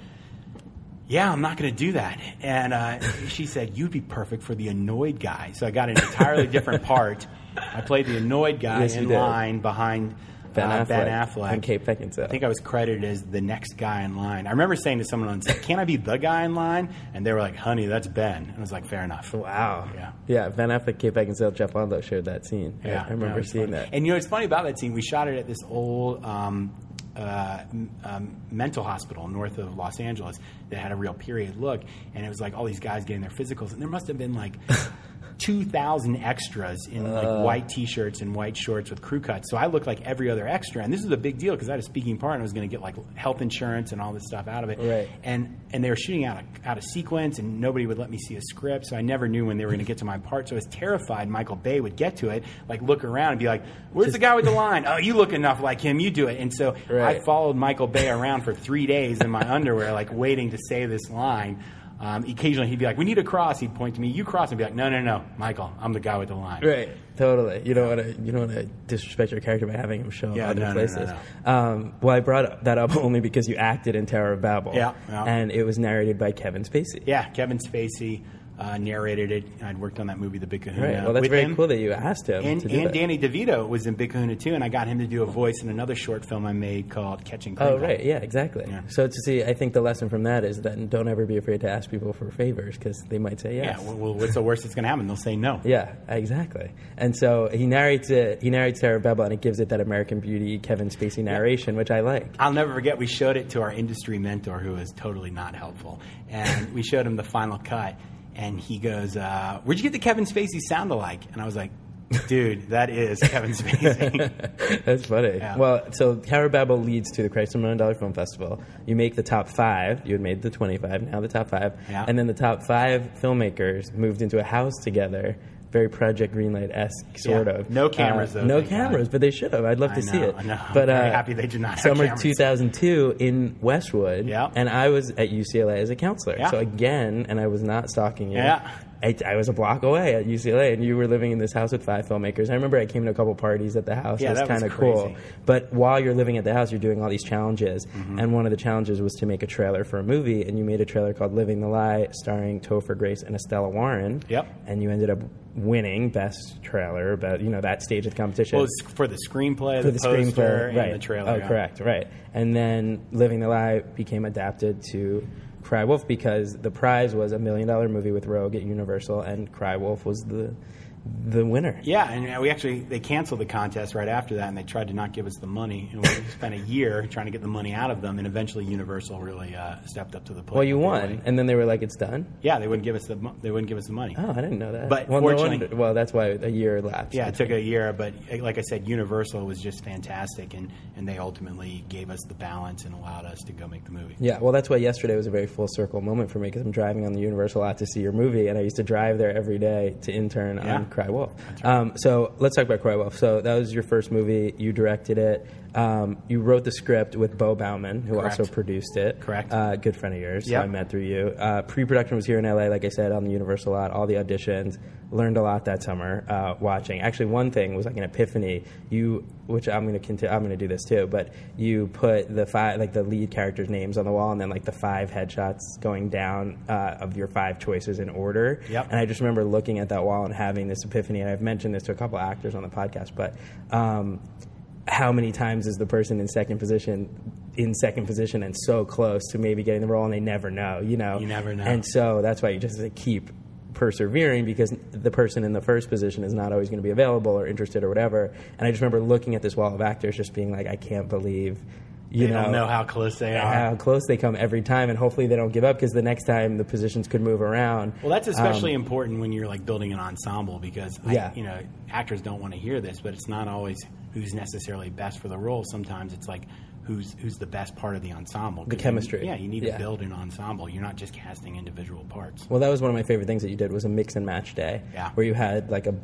yeah, I'm not going to do that. And uh, she said, you'd be perfect for the annoyed guy. So I got an entirely different part. I played the annoyed guy Yes, in line behind Ben uh, Affleck, Ben Affleck and Kate Beckinsale. I think I was credited as the next guy in line. I remember saying to someone on set, "Can I be the guy in line?" And they were like, "Honey, that's Ben." And I was like, "Fair enough." Wow. Yeah. Yeah, Ben Affleck, Kate Beckinsale, Jeff Wadlow shared that scene. I- I, remember seeing funny. that. And you know, it's funny about that scene. We shot it at this old um, uh, um, mental hospital north of Los Angeles that had a real period look, and it was like all these guys getting their physicals, and there must have been like. 2,000 extras in Uh. like white t-shirts and white shorts with crew cuts. So I looked like every other extra, and this was a big deal because I had a speaking part and I was going to get like health insurance and all this stuff out of it. Right. And and they were shooting out of, out of sequence, and nobody would let me see a script, so I never knew when they were going to get to my part. So I was terrified Michael Bay would get to it, like look around and be like, "Where's the guy with the line? Oh, you look enough like him, you do it." And so I followed Michael Bay around for three days in my underwear, like waiting to say this line. Um, occasionally he'd be like, "We need a cross." He'd point to me, "You cross," and be like, "No, no, no, Michael, I'm the guy with the line." Right, totally. You don't want to you don't want to disrespect your character by having him show up Yeah, other no, no, no, places. Um, well, I brought that up only because you acted in Tower of Babble. Yeah, yeah. and it was narrated by Kevin Spacey. Yeah, Kevin Spacey uh, narrated it. I'd worked on that movie, The Big Kahuna. Right. Well, that's very him. cool that you asked him And, and. Danny DeVito was in Big Kahuna too, and I got him to do a voice in another short film I made called Catching Oh, right. Yeah, exactly. Yeah. So to see, I think the lesson from that is that don't ever be afraid to ask people for favors because they might say yes. Yeah. Well, what's the worst that's going to happen? They'll say no. Yeah, exactly. And so he narrates it. He narrates Sarah Babel, and it gives it that American Beauty Kevin Spacey narration, which I like. I'll never forget. We showed it to our industry mentor, who was totally not helpful, and we showed him the final cut, and he goes, uh, "Where'd you get the Kevin Spacey sound alike?" And I was like, "Dude, that is Kevin Spacey." That's funny. Yeah. Well, so Babble leads to the Chrysler Million Dollar Film Festival. You make the top five. You had made the 25, now the top five. Yeah. And then the top five filmmakers moved into a house together. Very Project Greenlight esque, sort Yeah. of. No cameras, Uh, though, No thank God. cameras, but they should have. I'd love I to see it. I know. I'm very uh, happy they did not Summer cameras. 2002 in Westwood. Yeah. And I was at UCLA as a counselor. Yeah. So again, and I was not stalking you. Yeah. I, I was a block away at UCLA, and you were living in this house with five filmmakers. I remember I came to a couple parties at the house. Yeah, it was kind of cool. But while you're living at the house, you're doing all these challenges, Mm-hmm. and one of the challenges was to make a trailer for a movie, and you made a trailer called "Living the Lie," starring Topher Grace and Estella Warren. Yep. And you ended up winning best trailer, but you know that stage of the competition well, it's for the screenplay, for the, the screenplay, and right? the trailer. Oh, yeah. correct, right. And then Living the Lie became adapted to Cry Wolf because the prize was a million dollar movie with Rogue at Universal, and Cry Wolf was the the winner. Yeah, and uh, we actually they canceled the contest right after that, and they tried to not give us the money, and we spent a year trying to get the money out of them, and eventually Universal really uh, stepped up to the plate. Well, you won, really- and then they were like, "It's done." Yeah, they wouldn't give us the they wouldn't give us the money. Oh, I didn't know that. But well, no fortunately- wonder- well, that's why a year lapsed. Yeah, it took a year, but uh, like I said, Universal was just fantastic, and, and they ultimately gave us the balance and allowed us to go make the movie. Yeah, well, that's why yesterday was a very full circle moment for me because I'm driving on the Universal lot to see your movie, and I used to drive there every day to intern Yeah. on Cry Wolf. Um, so let's talk about Cry Wolf. So that was your first movie. You directed it. Um, you wrote the script with Beau Bauman, who Correct. also produced it. Correct. Uh, good friend of yours. Yep. I met through you. Uh, pre-production was here in LA, like I said, on the Universal lot. All the auditions. Learned a lot that summer uh, watching. Actually, one thing was like an epiphany. You, which I'm going to continue. I'm going to do this too. But you put the five, like the lead characters' names on the wall, and then like the five headshots going down uh, of your five choices in order. Yep. And I just remember looking at that wall and having this epiphany. And I've mentioned this to a couple actors on the podcast, but. Um, how many times is the person in second position in second position and so close to maybe getting the role and they never know you know You never know. and so that's why you just have keep persevering because the person in the first position is not always going to be available or interested or whatever and i just remember looking at this wall of actors just being like i can't believe you They know don't know how close they are. how close they come every time and hopefully they don't give up because the next time the positions could move around Well, that's especially Um, important when you're like building an ensemble because Yeah. I, you know actors don't want to hear this, but it's not always who's necessarily best for the role. Sometimes it's like who's who's the best part of the ensemble. The 'Cause you- chemistry. yeah, you need Yeah. to build an ensemble. You're not just casting individual parts. Well, that was one of my favorite things that you did was a mix and match day, Yeah. where you had like a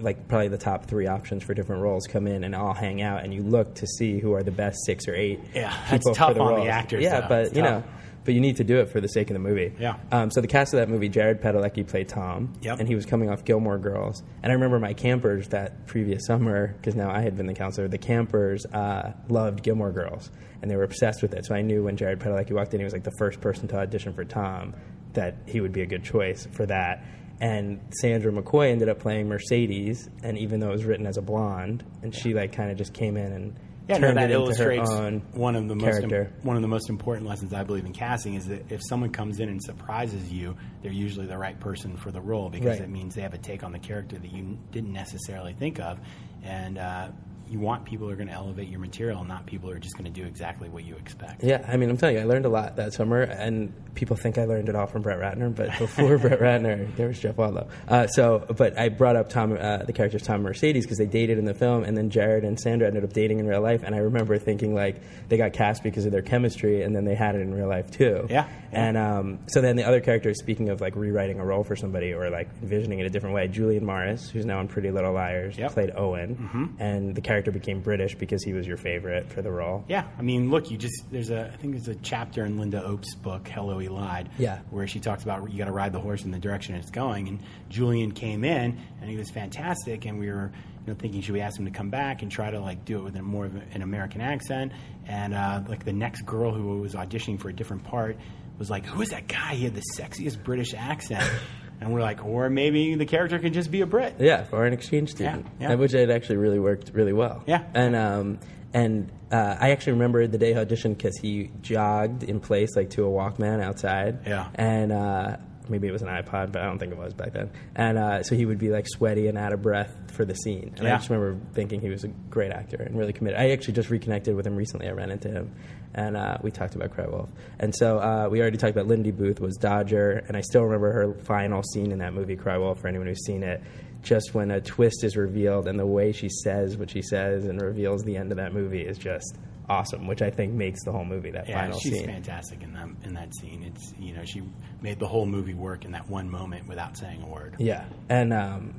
like probably the top three options for different roles come in and all hang out, and you look to see who are the best six or eight. Yeah, that's people tough for the on the actors, Yeah, though. but It's you tough. know. But you need to do it for the sake of the movie. Yeah. Um, so the cast of that movie, Jared Padalecki played Tom, Yep. and he was coming off Gilmore Girls. And I remember my campers that previous summer, because now I had been the counselor. The campers uh, loved Gilmore Girls, and they were obsessed with it. So I knew when Jared Padalecki walked in, he was like the first person to audition for Tom, that he would be a good choice for that. And Sandra McCoy ended up playing Mercedes, and even though it was written as a blonde, and she like kind of just came in and Yeah, no, that it into her illustrates one of the most character. one of the most important lessons I believe in casting is that if someone comes in and surprises you, they're usually the right person for the role because Right. it means they have a take on the character that you didn't necessarily think of, and uh, you want people who are going to elevate your material, not people who are just going to do exactly what you expect. Yeah, I mean, I'm telling you, I learned a lot that summer, and people think I learned it all from Brett Ratner, but before Brett Ratner, there was Jeff Wadlow. Uh, so, but I brought up Tom, uh, the character's Tom Mercedes, because they dated in the film, and then Jared and Sandra ended up dating in real life, and I remember thinking like they got cast because of their chemistry, and then they had it in real life too. Yeah. And um, so then the other characters, speaking of like rewriting a role for somebody or like envisioning it a different way, Julian Morris, who's now on Pretty Little Liars, Yep. played Owen, and the character became British because he was your favorite for the role. Yeah, I mean, look, you just there's a I think there's a chapter in Lynda Obst's book Hello He Lied, Yeah. where she talks about you got to ride the horse in the direction it's going. And Julian came in and he was fantastic, and we were you know thinking should we ask him to come back and try to like do it with a more of an American accent. And uh, like the next girl who was auditioning for a different part was like, who is that guy? He had the sexiest British accent. And we're like, or maybe the character could just be a Brit. Yeah, for an exchange student, yeah. Uh, which it actually really worked really well. Yeah. and um, and uh, I actually remember the day he auditioned because he jogged in place like to a Walkman outside. Yeah. and uh, maybe it was an iPod, but I don't think it was back then. And uh, so he would be like sweaty and out of breath for the scene. And I Yeah. just remember thinking he was a great actor and really committed. I actually just reconnected with him recently. I ran into him, and uh, we talked about Cry Wolf. And so uh, we already talked about Lindy Booth was Dodger, and I still remember her final scene in that movie, Cry Wolf. For anyone who's seen it, just when a twist is revealed and the way she says what she says and reveals the end of that movie is just awesome, which I think makes the whole movie that Yeah, final she's scene. fantastic in that in that scene. It's you know she made the whole movie work in that one moment without saying a word. Yeah, and um,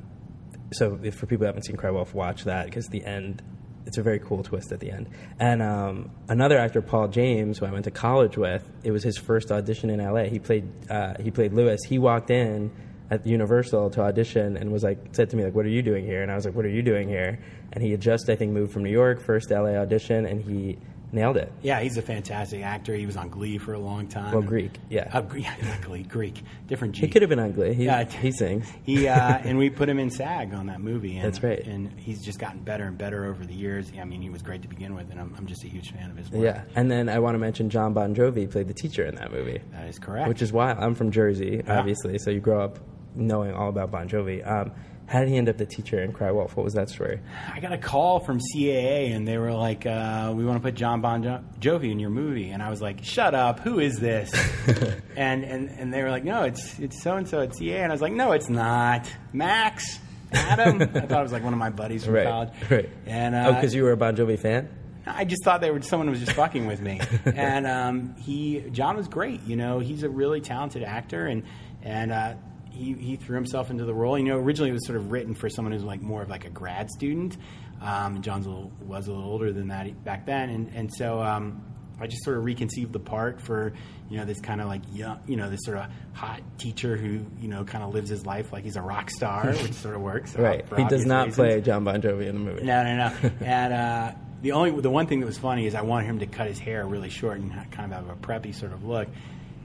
so if for people who haven't seen Cry Wolf, watch that because the end. It's a very cool twist at the end. And um, another actor, Paul James, who I went to college with, it was his first audition in LA. He played uh, he played Lewis. He walked in at Universal to audition and was like said to me like, "What are you doing here?" And I was like, "What are you doing here?" And he had just I think moved from New York, first LA audition, and he nailed it. Yeah, he's a fantastic actor. He was on Glee for a long time. Well, Greek, yeah. Uh, Gre- yeah, Glee, Greek, different G. He could have been ugly. He, Yeah, he sings. He uh, and we put him in SAG on that movie. And, That's right. And he's just gotten better and better over the years. I mean, he was great to begin with, and I'm, I'm just a huge fan of his work. Yeah, and then I want to mention Jon Bon Jovi played the teacher in that movie. that is correct. which is wild. I'm from Jersey, Yeah. obviously, so you grow up knowing all about Bon Jovi. Um, How did he end up the teacher in Cry Wolf? What was that story? I got a call from CAA and they were like, uh, "We want to put Jon Bon jo- Jovi in your movie," and I was like, "Shut up! Who is this?" and and and they were like, "No, it's it's so and so at CAA," and I was like, "No, it's not. Max, Adam." I thought it was like one of my buddies from Right, college. right. And oh, uh, because you were a Bon Jovi fan. I just thought they were someone was just fucking with me, and um, he Jon was great. You know, he's a really talented actor, and and uh, he he threw himself into the role. You know, originally it was sort of written for someone who's like more of like a grad student. Um, Jon's a little, was a little older than that back then, and and so. Um, I just sort of reconceived the part for, you know, this kind of like young, you know, this sort of hot teacher who, you know, kind of lives his life like he's a rock star, which sort of works. uh, Right. He does not reasons. play Jon Bon Jovi in the movie. No, no, no. and uh, the only the one thing that was funny is I wanted him to cut his hair really short and kind of have a preppy sort of look,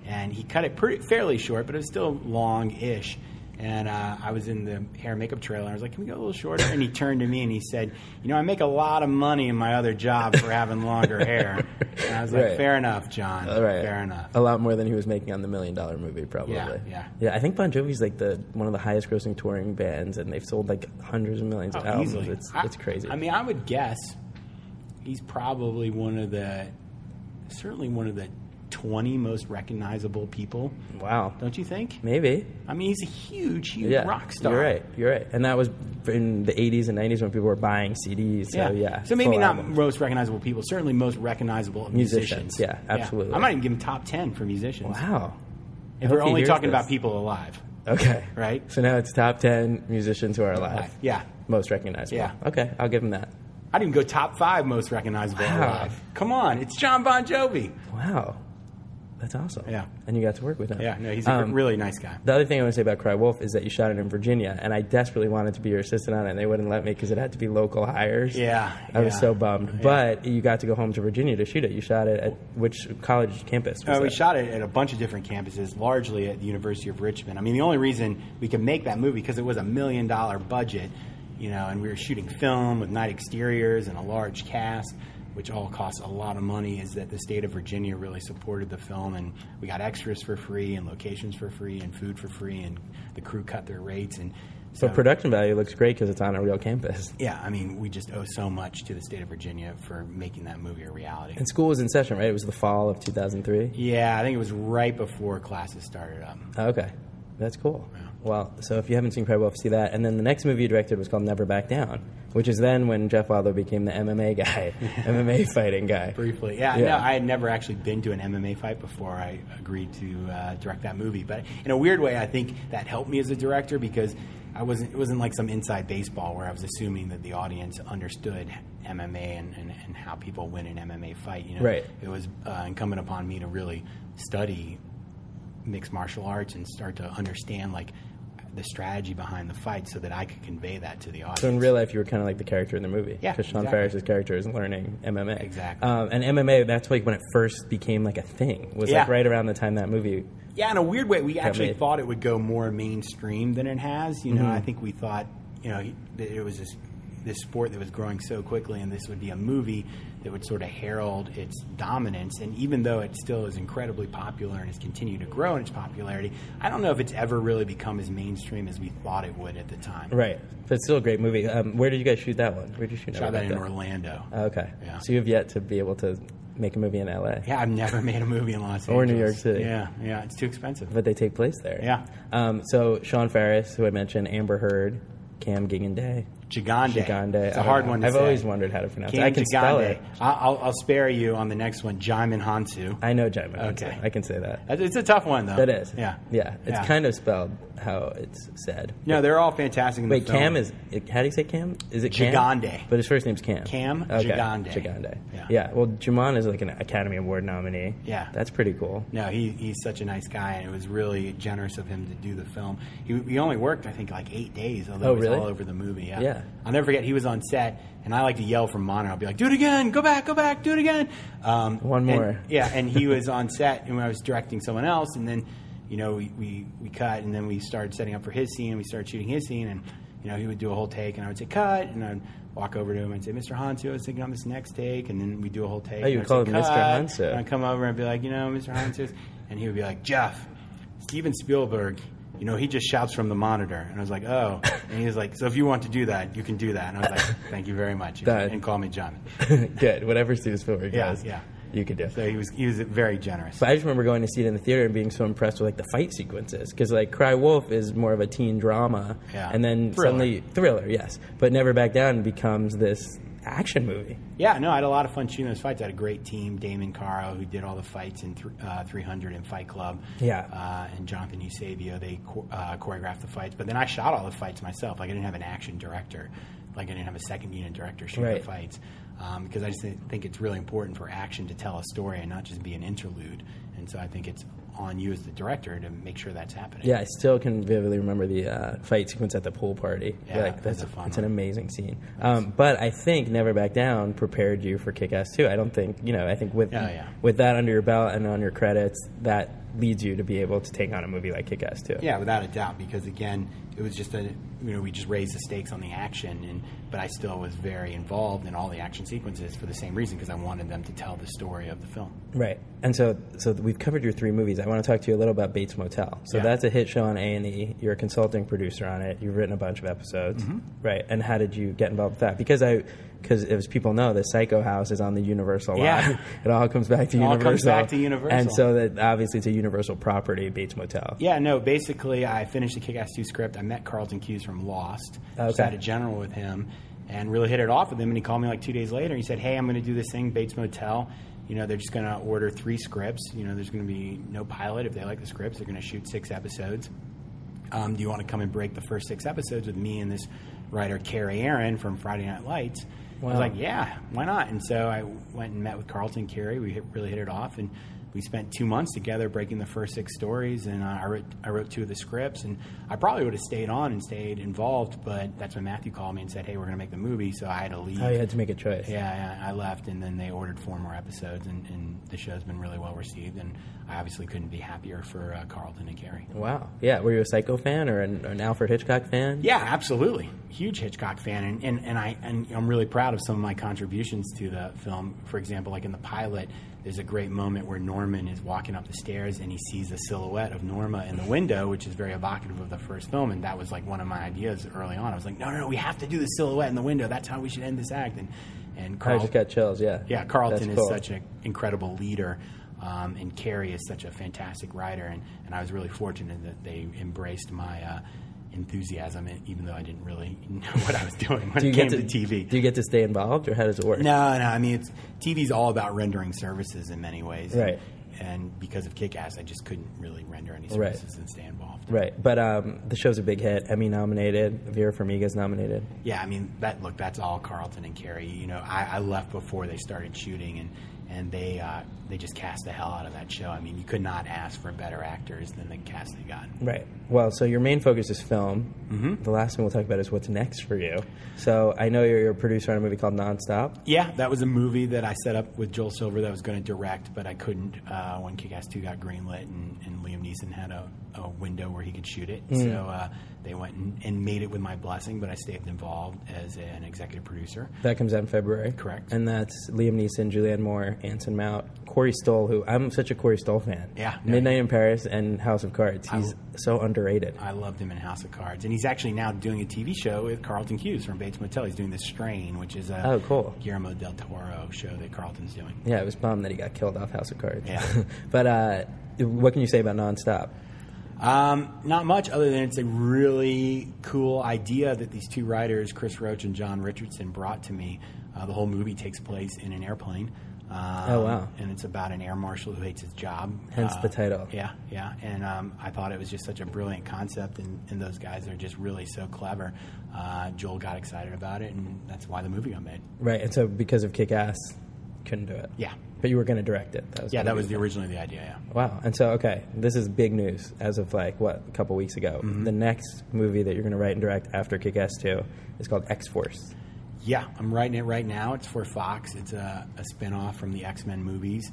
and he cut it pretty fairly short, but it was still long-ish. And uh, I was in the hair and makeup trailer, and I was like, "Can we go a little shorter?" And he turned to me and he said, "You know, I make a lot of money in my other job for having longer hair." And I was like, Right. "Fair enough, Jon. All right. Fair enough." A lot more than he was making on the Million Dollar Movie, probably. Yeah, yeah. Yeah, I think Bon Jovi's like the one of the highest grossing touring bands, and they've sold like hundreds of millions of Oh, albums. easily. It's I- it's crazy. I mean, I would guess he's probably one of the, certainly one of the 20 most recognizable people. wow. Don't you think? Maybe. I mean, he's a huge, huge Yeah. rock star. You're right. You're right. And that was in the 80s and 90s when people were buying CDs. So yeah. So maybe not albums. most recognizable people, certainly most recognizable Musicians, musicians. yeah, absolutely. I might even give him top 10 for musicians. Wow. If we're only talking this. about people alive. Okay. Right. So now it's top 10 musicians who are alive. Yeah. Most recognizable. Yeah. Okay. I'll give him that. I'd even go top five most recognizable Wow. alive. Come on, it's Jon Bon Jovi. Wow. That's awesome. Yeah. And you got to work with him. Yeah, no, he's a Um, really nice guy. The other thing I want to say about Cry Wolf is that you shot it in Virginia, and I desperately wanted to be your assistant on it, and they wouldn't let me because it had to be local hires. Yeah, I was so bummed. But you got to go home to Virginia to shoot it. You shot it at which college campus? Uh, we shot it at a bunch of different campuses, largely at the University of Richmond. I mean, the only reason we could make that movie because it was a million dollar budget, you know, and we were shooting film with night exteriors and a large cast, which all costs a lot of money. Is that the state of Virginia really supported the film, and we got extras for free, and locations for free, and food for free, and the crew cut their rates, and so But production value looks great because it's on a real campus. yeah, I mean, we just owe so much to the state of Virginia for making that movie a reality. And school was in session, right? It was the fall of 2003. Yeah, I think it was right before classes started up. Okay, that's cool. Well, so if you haven't seen Cry Wolf, see that. And then the next movie you directed was called Never Back Down, which is then when Jeff Wadlow became the MMA guy, MMA fighting guy. Briefly, yeah, Yeah. No, I had never actually been to an MMA fight before I agreed to uh, direct that movie. But in a weird way, I think that helped me as a director because I wasn't. It wasn't like some inside baseball where I was assuming that the audience understood MMA and, and, and how people win an MMA fight. You know, Right. It was uh, incumbent upon me to really study mixed martial arts and start to understand like the strategy behind the fight so that I could convey that to the audience. So in real life, you were kind of like the character in the movie. Yeah, Because Sean exactly. Faris's character is learning MMA. Exactly. Um, and MMA, that's like when it first became like a thing. Was Yeah. like right around the time that movie. Yeah, in a weird way, we actually made. thought it would go more mainstream than it has. You know, Mm-hmm. I think we thought, you know, that it was this this sport that was growing so quickly, and this would be a movie that would sort of herald its dominance. And even though it still is incredibly popular and has continued to grow in its popularity, I don't know if it's ever really become as mainstream as we thought it would at the time. Right. But it's still a great movie. Um, where did you guys shoot that one? Where did you shoot Shot that in Orlando. Oh, okay. Yeah. So you have yet to be able to make a movie in LA. Yeah, I've never made a movie in Los Angeles Or New York City. Yeah, yeah, it's too expensive. But they take place there. Yeah. Um, so Sean Faris, who I mentioned, Amber Heard, Cam Gigandet. Gigandet. Gigandet. It's a don't hard know. one to I've say. always wondered how to pronounce it. I can spell it. I'll, I'll spare you on the next one, Djimon Hounsou. I know Djimon. Okay. I can say that. It's a tough one, though. That is. Yeah. Yeah. It's Yeah. kind of spelled how it's said. No, they're all fantastic in the Wait. Cam is. How do you say Cam? Is it Cam? Gigandet. But his first name's Cam. Cam okay. Gigandet. Gigandet. Yeah. Well, Djimon is like an Academy Award nominee. Yeah. That's pretty cool. No, he, he's such a nice guy, and it was really generous of him to do the film. He, he only worked, I think, like eight days, although Oh, he was really? all over the movie. Yeah. Yeah. I'll never forget, he was on set, and I like to yell from monitor. I'll be like, do it again, go back, go back, do it again. Um, One and- more. yeah, and he was on set, and I was directing someone else, and then, you know, we, we, we cut, and then we started setting up for his scene, and we started shooting his scene, and, you know, he would do a whole take, and I would say, cut, and I'd walk over to him and say, Mr. Hounsou, I was thinking on this next take, and then we do a whole take. Oh, you and call say, him Mr. Hounsou. and I'd come over and be like, you know, Mr. Hounsou, and he would be like, Jeff, Steven Spielberg you know, he just shouts from the monitor. And I was like, oh. And he was like, so if you want to do that, you can do that. And I was like, thank you very much. That- and call me John. Good. Whatever Steven Spielberg Yeah, does, yeah. you could do. So he was he was very generous. But I just remember going to see it in the theater and being so impressed with like the fight sequences because like Cry Wolf is more of a teen drama, Yeah. and then Thriller. suddenly thriller, yes, but Never Back Down becomes this action movie. Yeah, no, I had a lot of fun shooting those fights. I had a great team, Damon Caro, who did all the fights in th- uh, 300 and Fight Club. Yeah. Uh, and Jonathan Eusebio, they cho- uh, choreographed the fights. But then I shot all the fights myself. Like, I didn't have an action director. Like, I didn't have a second unit director shoot Right. the fights. Um, because I just think it's really important for action to tell a story and not just be an interlude. And so I think it's on you as the director to make sure that's happening. Yeah, I still can vividly remember the uh, fight sequence at the pool party. Yeah, like that's that's a fun it's an amazing scene. Um, but I think Never Back Down prepared you for Kick Ass 2. I don't think you know. I think with Oh, yeah. with that under your belt and on your credits, that leads you to be able to take on a movie like Kick Ass 2. Yeah, without a doubt, because again, it was just a you know we just raised the stakes on the action, and but I still was very involved in all the action sequences for the same reason because I wanted them to tell the story of the film. Right. And so so we've covered your three movies. I want to talk to you a little about Bates Motel. So Yeah. that's a hit show on A&E. You're a consulting producer on it. You've written a bunch of episodes. Mm-hmm. Right. And how did you get involved with that? Because I because as people know, the Psycho House is on the Universal Yeah. line. It all comes back to It all Universal. comes back to Universal. And so that obviously it's a Universal property, Bates Motel. Yeah, no, basically, I finished the Kick Ass 2 script. I met Carlton Cuse from Lost, just Okay. had a general with him, and really hit it off with him. And he called me like two days later. And he said, Hey, I'm going to do this thing, Bates Motel. You know, they're just going to order three scripts. You know, there's going to be no pilot. If they like the scripts, they're going to shoot six episodes. Um, do you want to come and break the first six episodes with me and this writer, Kerry Ehrin from Friday Night Lights? I was like, oh. yeah, why not? And so I went and met with Carlton Kerry. We hit, really hit it off, and we spent two months together breaking the first six stories. And I wrote I wrote two of the scripts, and I probably would have stayed on and stayed involved, but that's when Matthew called me and said, hey, we're going to make the movie, so I had to leave. Oh, you had to make a choice. Yeah, yeah, I left, and then they ordered four more episodes, and, and the show's been really well received. And I obviously couldn't be happier for uh, Carlton and Kerry. Wow. Yeah. Were you a Psycho fan or an, an Alfred Hitchcock fan? Yeah, absolutely. Huge Hitchcock fan, and, and, and I and I'm really proud of some of my contributions to the film. For example, like in the pilot, there's a great moment where Norman is walking up the stairs and he sees the silhouette of Norma in the window, which is very evocative of the first film. And that was like one of my ideas early on. I was like, no, no, no, we have to do the silhouette in the window. That's how we should end this act. And and I just got chills. Yeah. yeah, Carlton That's cool. is such an incredible leader, um, and Kerry is such a fantastic writer, and, and I was really fortunate that they embraced my uh, enthusiasm, even though I didn't really know what I was doing when Do you it get came to, to, TV. Do you get to stay involved, or how does it work? no, no, I mean it's TV's all about rendering services in many ways, Right. And because of Kick-Ass, I just couldn't really render any Right. services and stay involved. Right, but um, the show's a big hit. Emmy nominated. Vera Farmiga's nominated. Yeah, I mean that. Look, that's all Carlton and Kerry. You know, I, I left before they started shooting, and and they uh, they just cast the hell out of that show. I mean, you could not ask for better actors than the cast they got. Right. Well, so your main focus is film. Mm-hmm. The last thing we'll talk about is what's next for you. So I know you're, you're a producer on a movie called Nonstop. Yeah, that was a movie that I set up with Joel Silver that I was going to direct, but I couldn't uh, when Kick-Ass 2 got greenlit and, and Liam Neeson had a, a window where he could shoot it. Mm. So uh, they went and, and made it with my blessing, but I stayed involved as an executive producer. That comes out in February. Correct. And that's Liam Neeson, Julianne Moore, Anson Mount, Corey Stoll, who I'm such a Corey Stoll fan. Yeah, no, Midnight in Paris and House of Cards. I- He's so underrated. I loved him in House of Cards, and he's actually now doing a TV show with Carlton Cuse from Bates Motel. He's doing The Strain, which is a Oh, cool. Guillermo del Toro show that Carlton's doing. Yeah, it was bummed that he got killed off House of Cards. Yeah. but uh, what can you say about Nonstop? Um, not much other than it's a really cool idea that these two writers, Chris Roach and John Richardson, brought to me. Uh, the whole movie takes place in an airplane. Um, Oh, wow. And it's about an air marshal who hates his job. Hence Uh, the title. Yeah, yeah. And um, I thought it was just such a brilliant concept, and, and those guys are just really so clever. Uh, Joel got excited about it, and that's why the movie got made. Right, and so because of Kick Ass, couldn't do it. Yeah. But you were going to direct it. That was Yeah, that was the thing. originally the idea, yeah. Wow. And so, okay, this is big news as of like, what, a couple weeks ago. Mm-hmm. The next movie that you're going to write and direct after Kick Ass 2 is called X Force. Yeah, I'm writing it right now. It's for Fox. It's a, a spinoff from the X Men movies,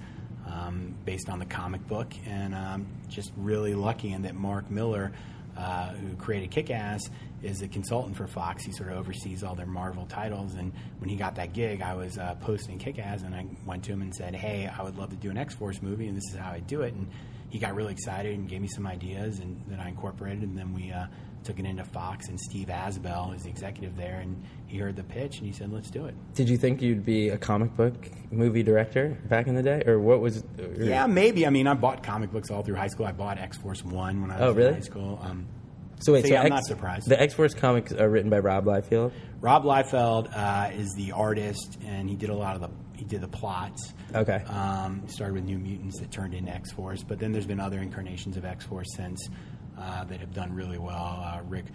um, based on the comic book, and um, just really lucky in that Mark Millar uh, who created Kick Ass, is a consultant for Fox. He sort of oversees all their Marvel titles. And when he got that gig, I was uh, posting Kick Ass, and I went to him and said, "Hey, I would love to do an X Force movie, and this is how I do it." And he got really excited and gave me some ideas, and that I incorporated. And then we uh, took it into Fox, and Steve Asbell is the executive there, and he heard the pitch, and he said, "Let's do it." Did you think you'd be a comic book movie director back in the day, or what was? or- Yeah, maybe. I mean, I bought comic books all through high school. I bought X Force One when I was Oh, really? in high school. Um, So wait, So, so I'm X- not surprised. The X Force comics are written by Rob Liefeld. Rob Liefeld uh, is the artist, and he did a lot of the he did the plots. Okay. Um, started with New Mutants that turned into X Force, but then there's been other incarnations of X Force since uh, that have done really well. Uh, Rick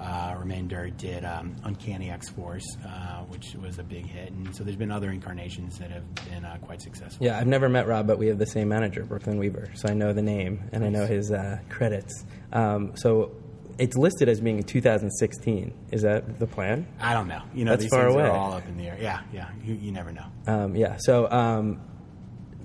uh, Remender did um, Uncanny X Force, uh, which was a big hit, and so there's been other incarnations that have been uh, quite successful. Yeah, I've never met Rob, but we have the same manager, Brooklyn Weaver, so I know the name and I know his uh, credits. Um, so it's listed as being in 2016. Is that the plan? I don't know. You know, That's these far things away. are all up in the air. Yeah, yeah. You, you never know. Um, yeah. So um,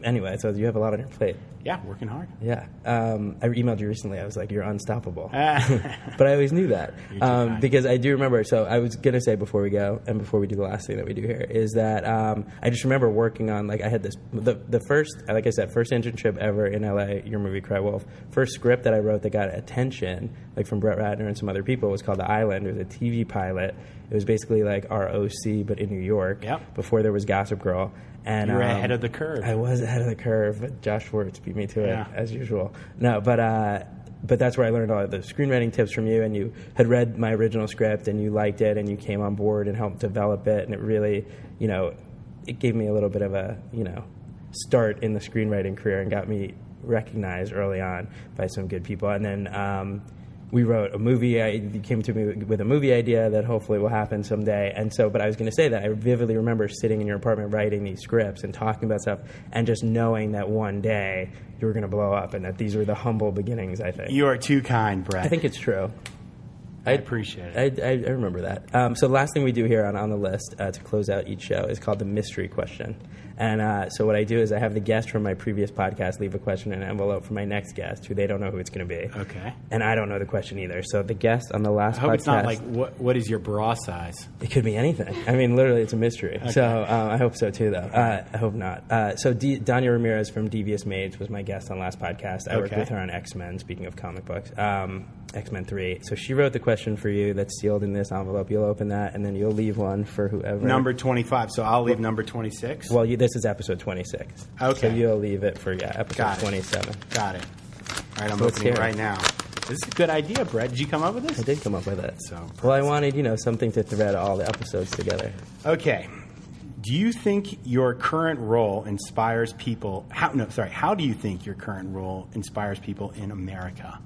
anyway, so you have a lot on your plate. Yeah, working hard. Yeah. Um, I emailed you recently. I was like, "You're unstoppable," Ah. but I always knew that um, because I do remember. So I was gonna say before we go and before we do the last thing that we do here is that um, I just remember working on like I had this the the first like I said first internship ever in LA. Your movie Cry Wolf. First script that I wrote that got attention like from Brett Ratner and some other people was called The Island. It was a TV pilot. It was basically like our OC but in New York. Yep. Before there was Gossip Girl. And You were um, ahead of the curve. I was ahead of the curve, but Josh Schwartz beat me to it Yeah. as usual. No, but uh, but that's where I learned all of the screenwriting tips from you. And you had read my original script, and you liked it, and you came on board and helped develop it. And it really, you know, it gave me a little bit of a you know start in the screenwriting career and got me recognized early on by some good people. And then. Um, we wrote a movie. I, came to me with a movie idea that hopefully will happen someday. And so, but I was going to say that I vividly remember sitting in your apartment writing these scripts and talking about stuff, and just knowing that one day you were going to blow up, and that these were the humble beginnings. I think. You are too kind, Brett. I think it's true. I appreciate it. I, I, I remember that. Um, so the last thing we do here on, on the list uh, to close out each show is called the mystery question. And uh, so what I do is I have the guest from my previous podcast leave a question in an envelope for my next guest, who they don't know who it's going to be. Okay. And I don't know the question either. So the guest on the last I hope podcast, it's not like what what is your bra size? it could be anything. I mean, literally, it's a mystery. So um, I hope so too, though. Uh, I hope not. Uh, so D- Dania Ramirez from Devious Maids was my guest on last podcast. I worked with her on X Men. Speaking of comic books, um, X Men Three. So she wrote the question for you that's sealed in this envelope. You'll open that, and then you'll leave one for whoever. Number twenty five. So I'll leave number twenty six. Well, you, this is episode twenty six. Okay. So you'll leave it for yeah, episode Got twenty seven. Got it. All right, I'm let's opening it right now. This is a good idea, Brett. Did you come up with this? I did come up with it. So- well, I wanted you know something to thread all the episodes together. Okay. Do you think your current role inspires people? How no, sorry. How do you think your current role inspires people in America?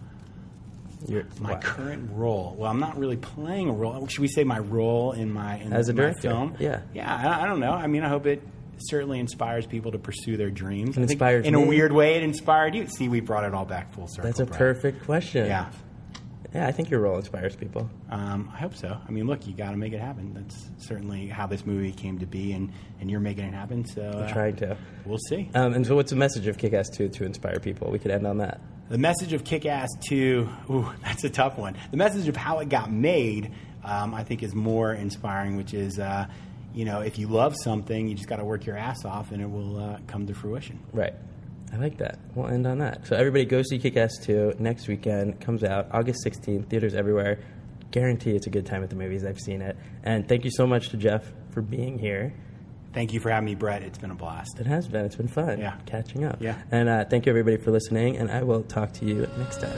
You're, My wow. current role. Well, I'm not really playing a role. Should we say my role in my in As a my director, film? yeah. yeah. I, I don't know. I mean, I hope it certainly inspires people to pursue their dreams. It inspires in a weird way. It inspired you. See, we brought it all back full circle. That's a perfect question. Yeah. Yeah, I think your role inspires people. Um, I hope so. I mean, look, you got to make it happen. That's certainly how this movie came to be, and, and you're making it happen. So uh, trying to. We'll see. Um, and so, what's the message of Kick Ass 2 to inspire people? We could end on that. The message of Kick Ass 2, ooh, that's a tough one. The message of how it got made, um, I think, is more inspiring, which is, uh, you know, if you love something, you just got to work your ass off and it will uh, come to fruition. Right. I like that. We'll end on that. So, everybody go see Kick Ass 2 next weekend. Comes out August 16th, theaters everywhere. Guarantee it's a good time at the movies. I've seen it. And thank you so much to Jeff for being here. Thank you for having me, Brett. It's been a blast. It has been. It's been fun Yeah. catching up. Yeah. And uh, thank you, everybody, for listening. And I will talk to you next time.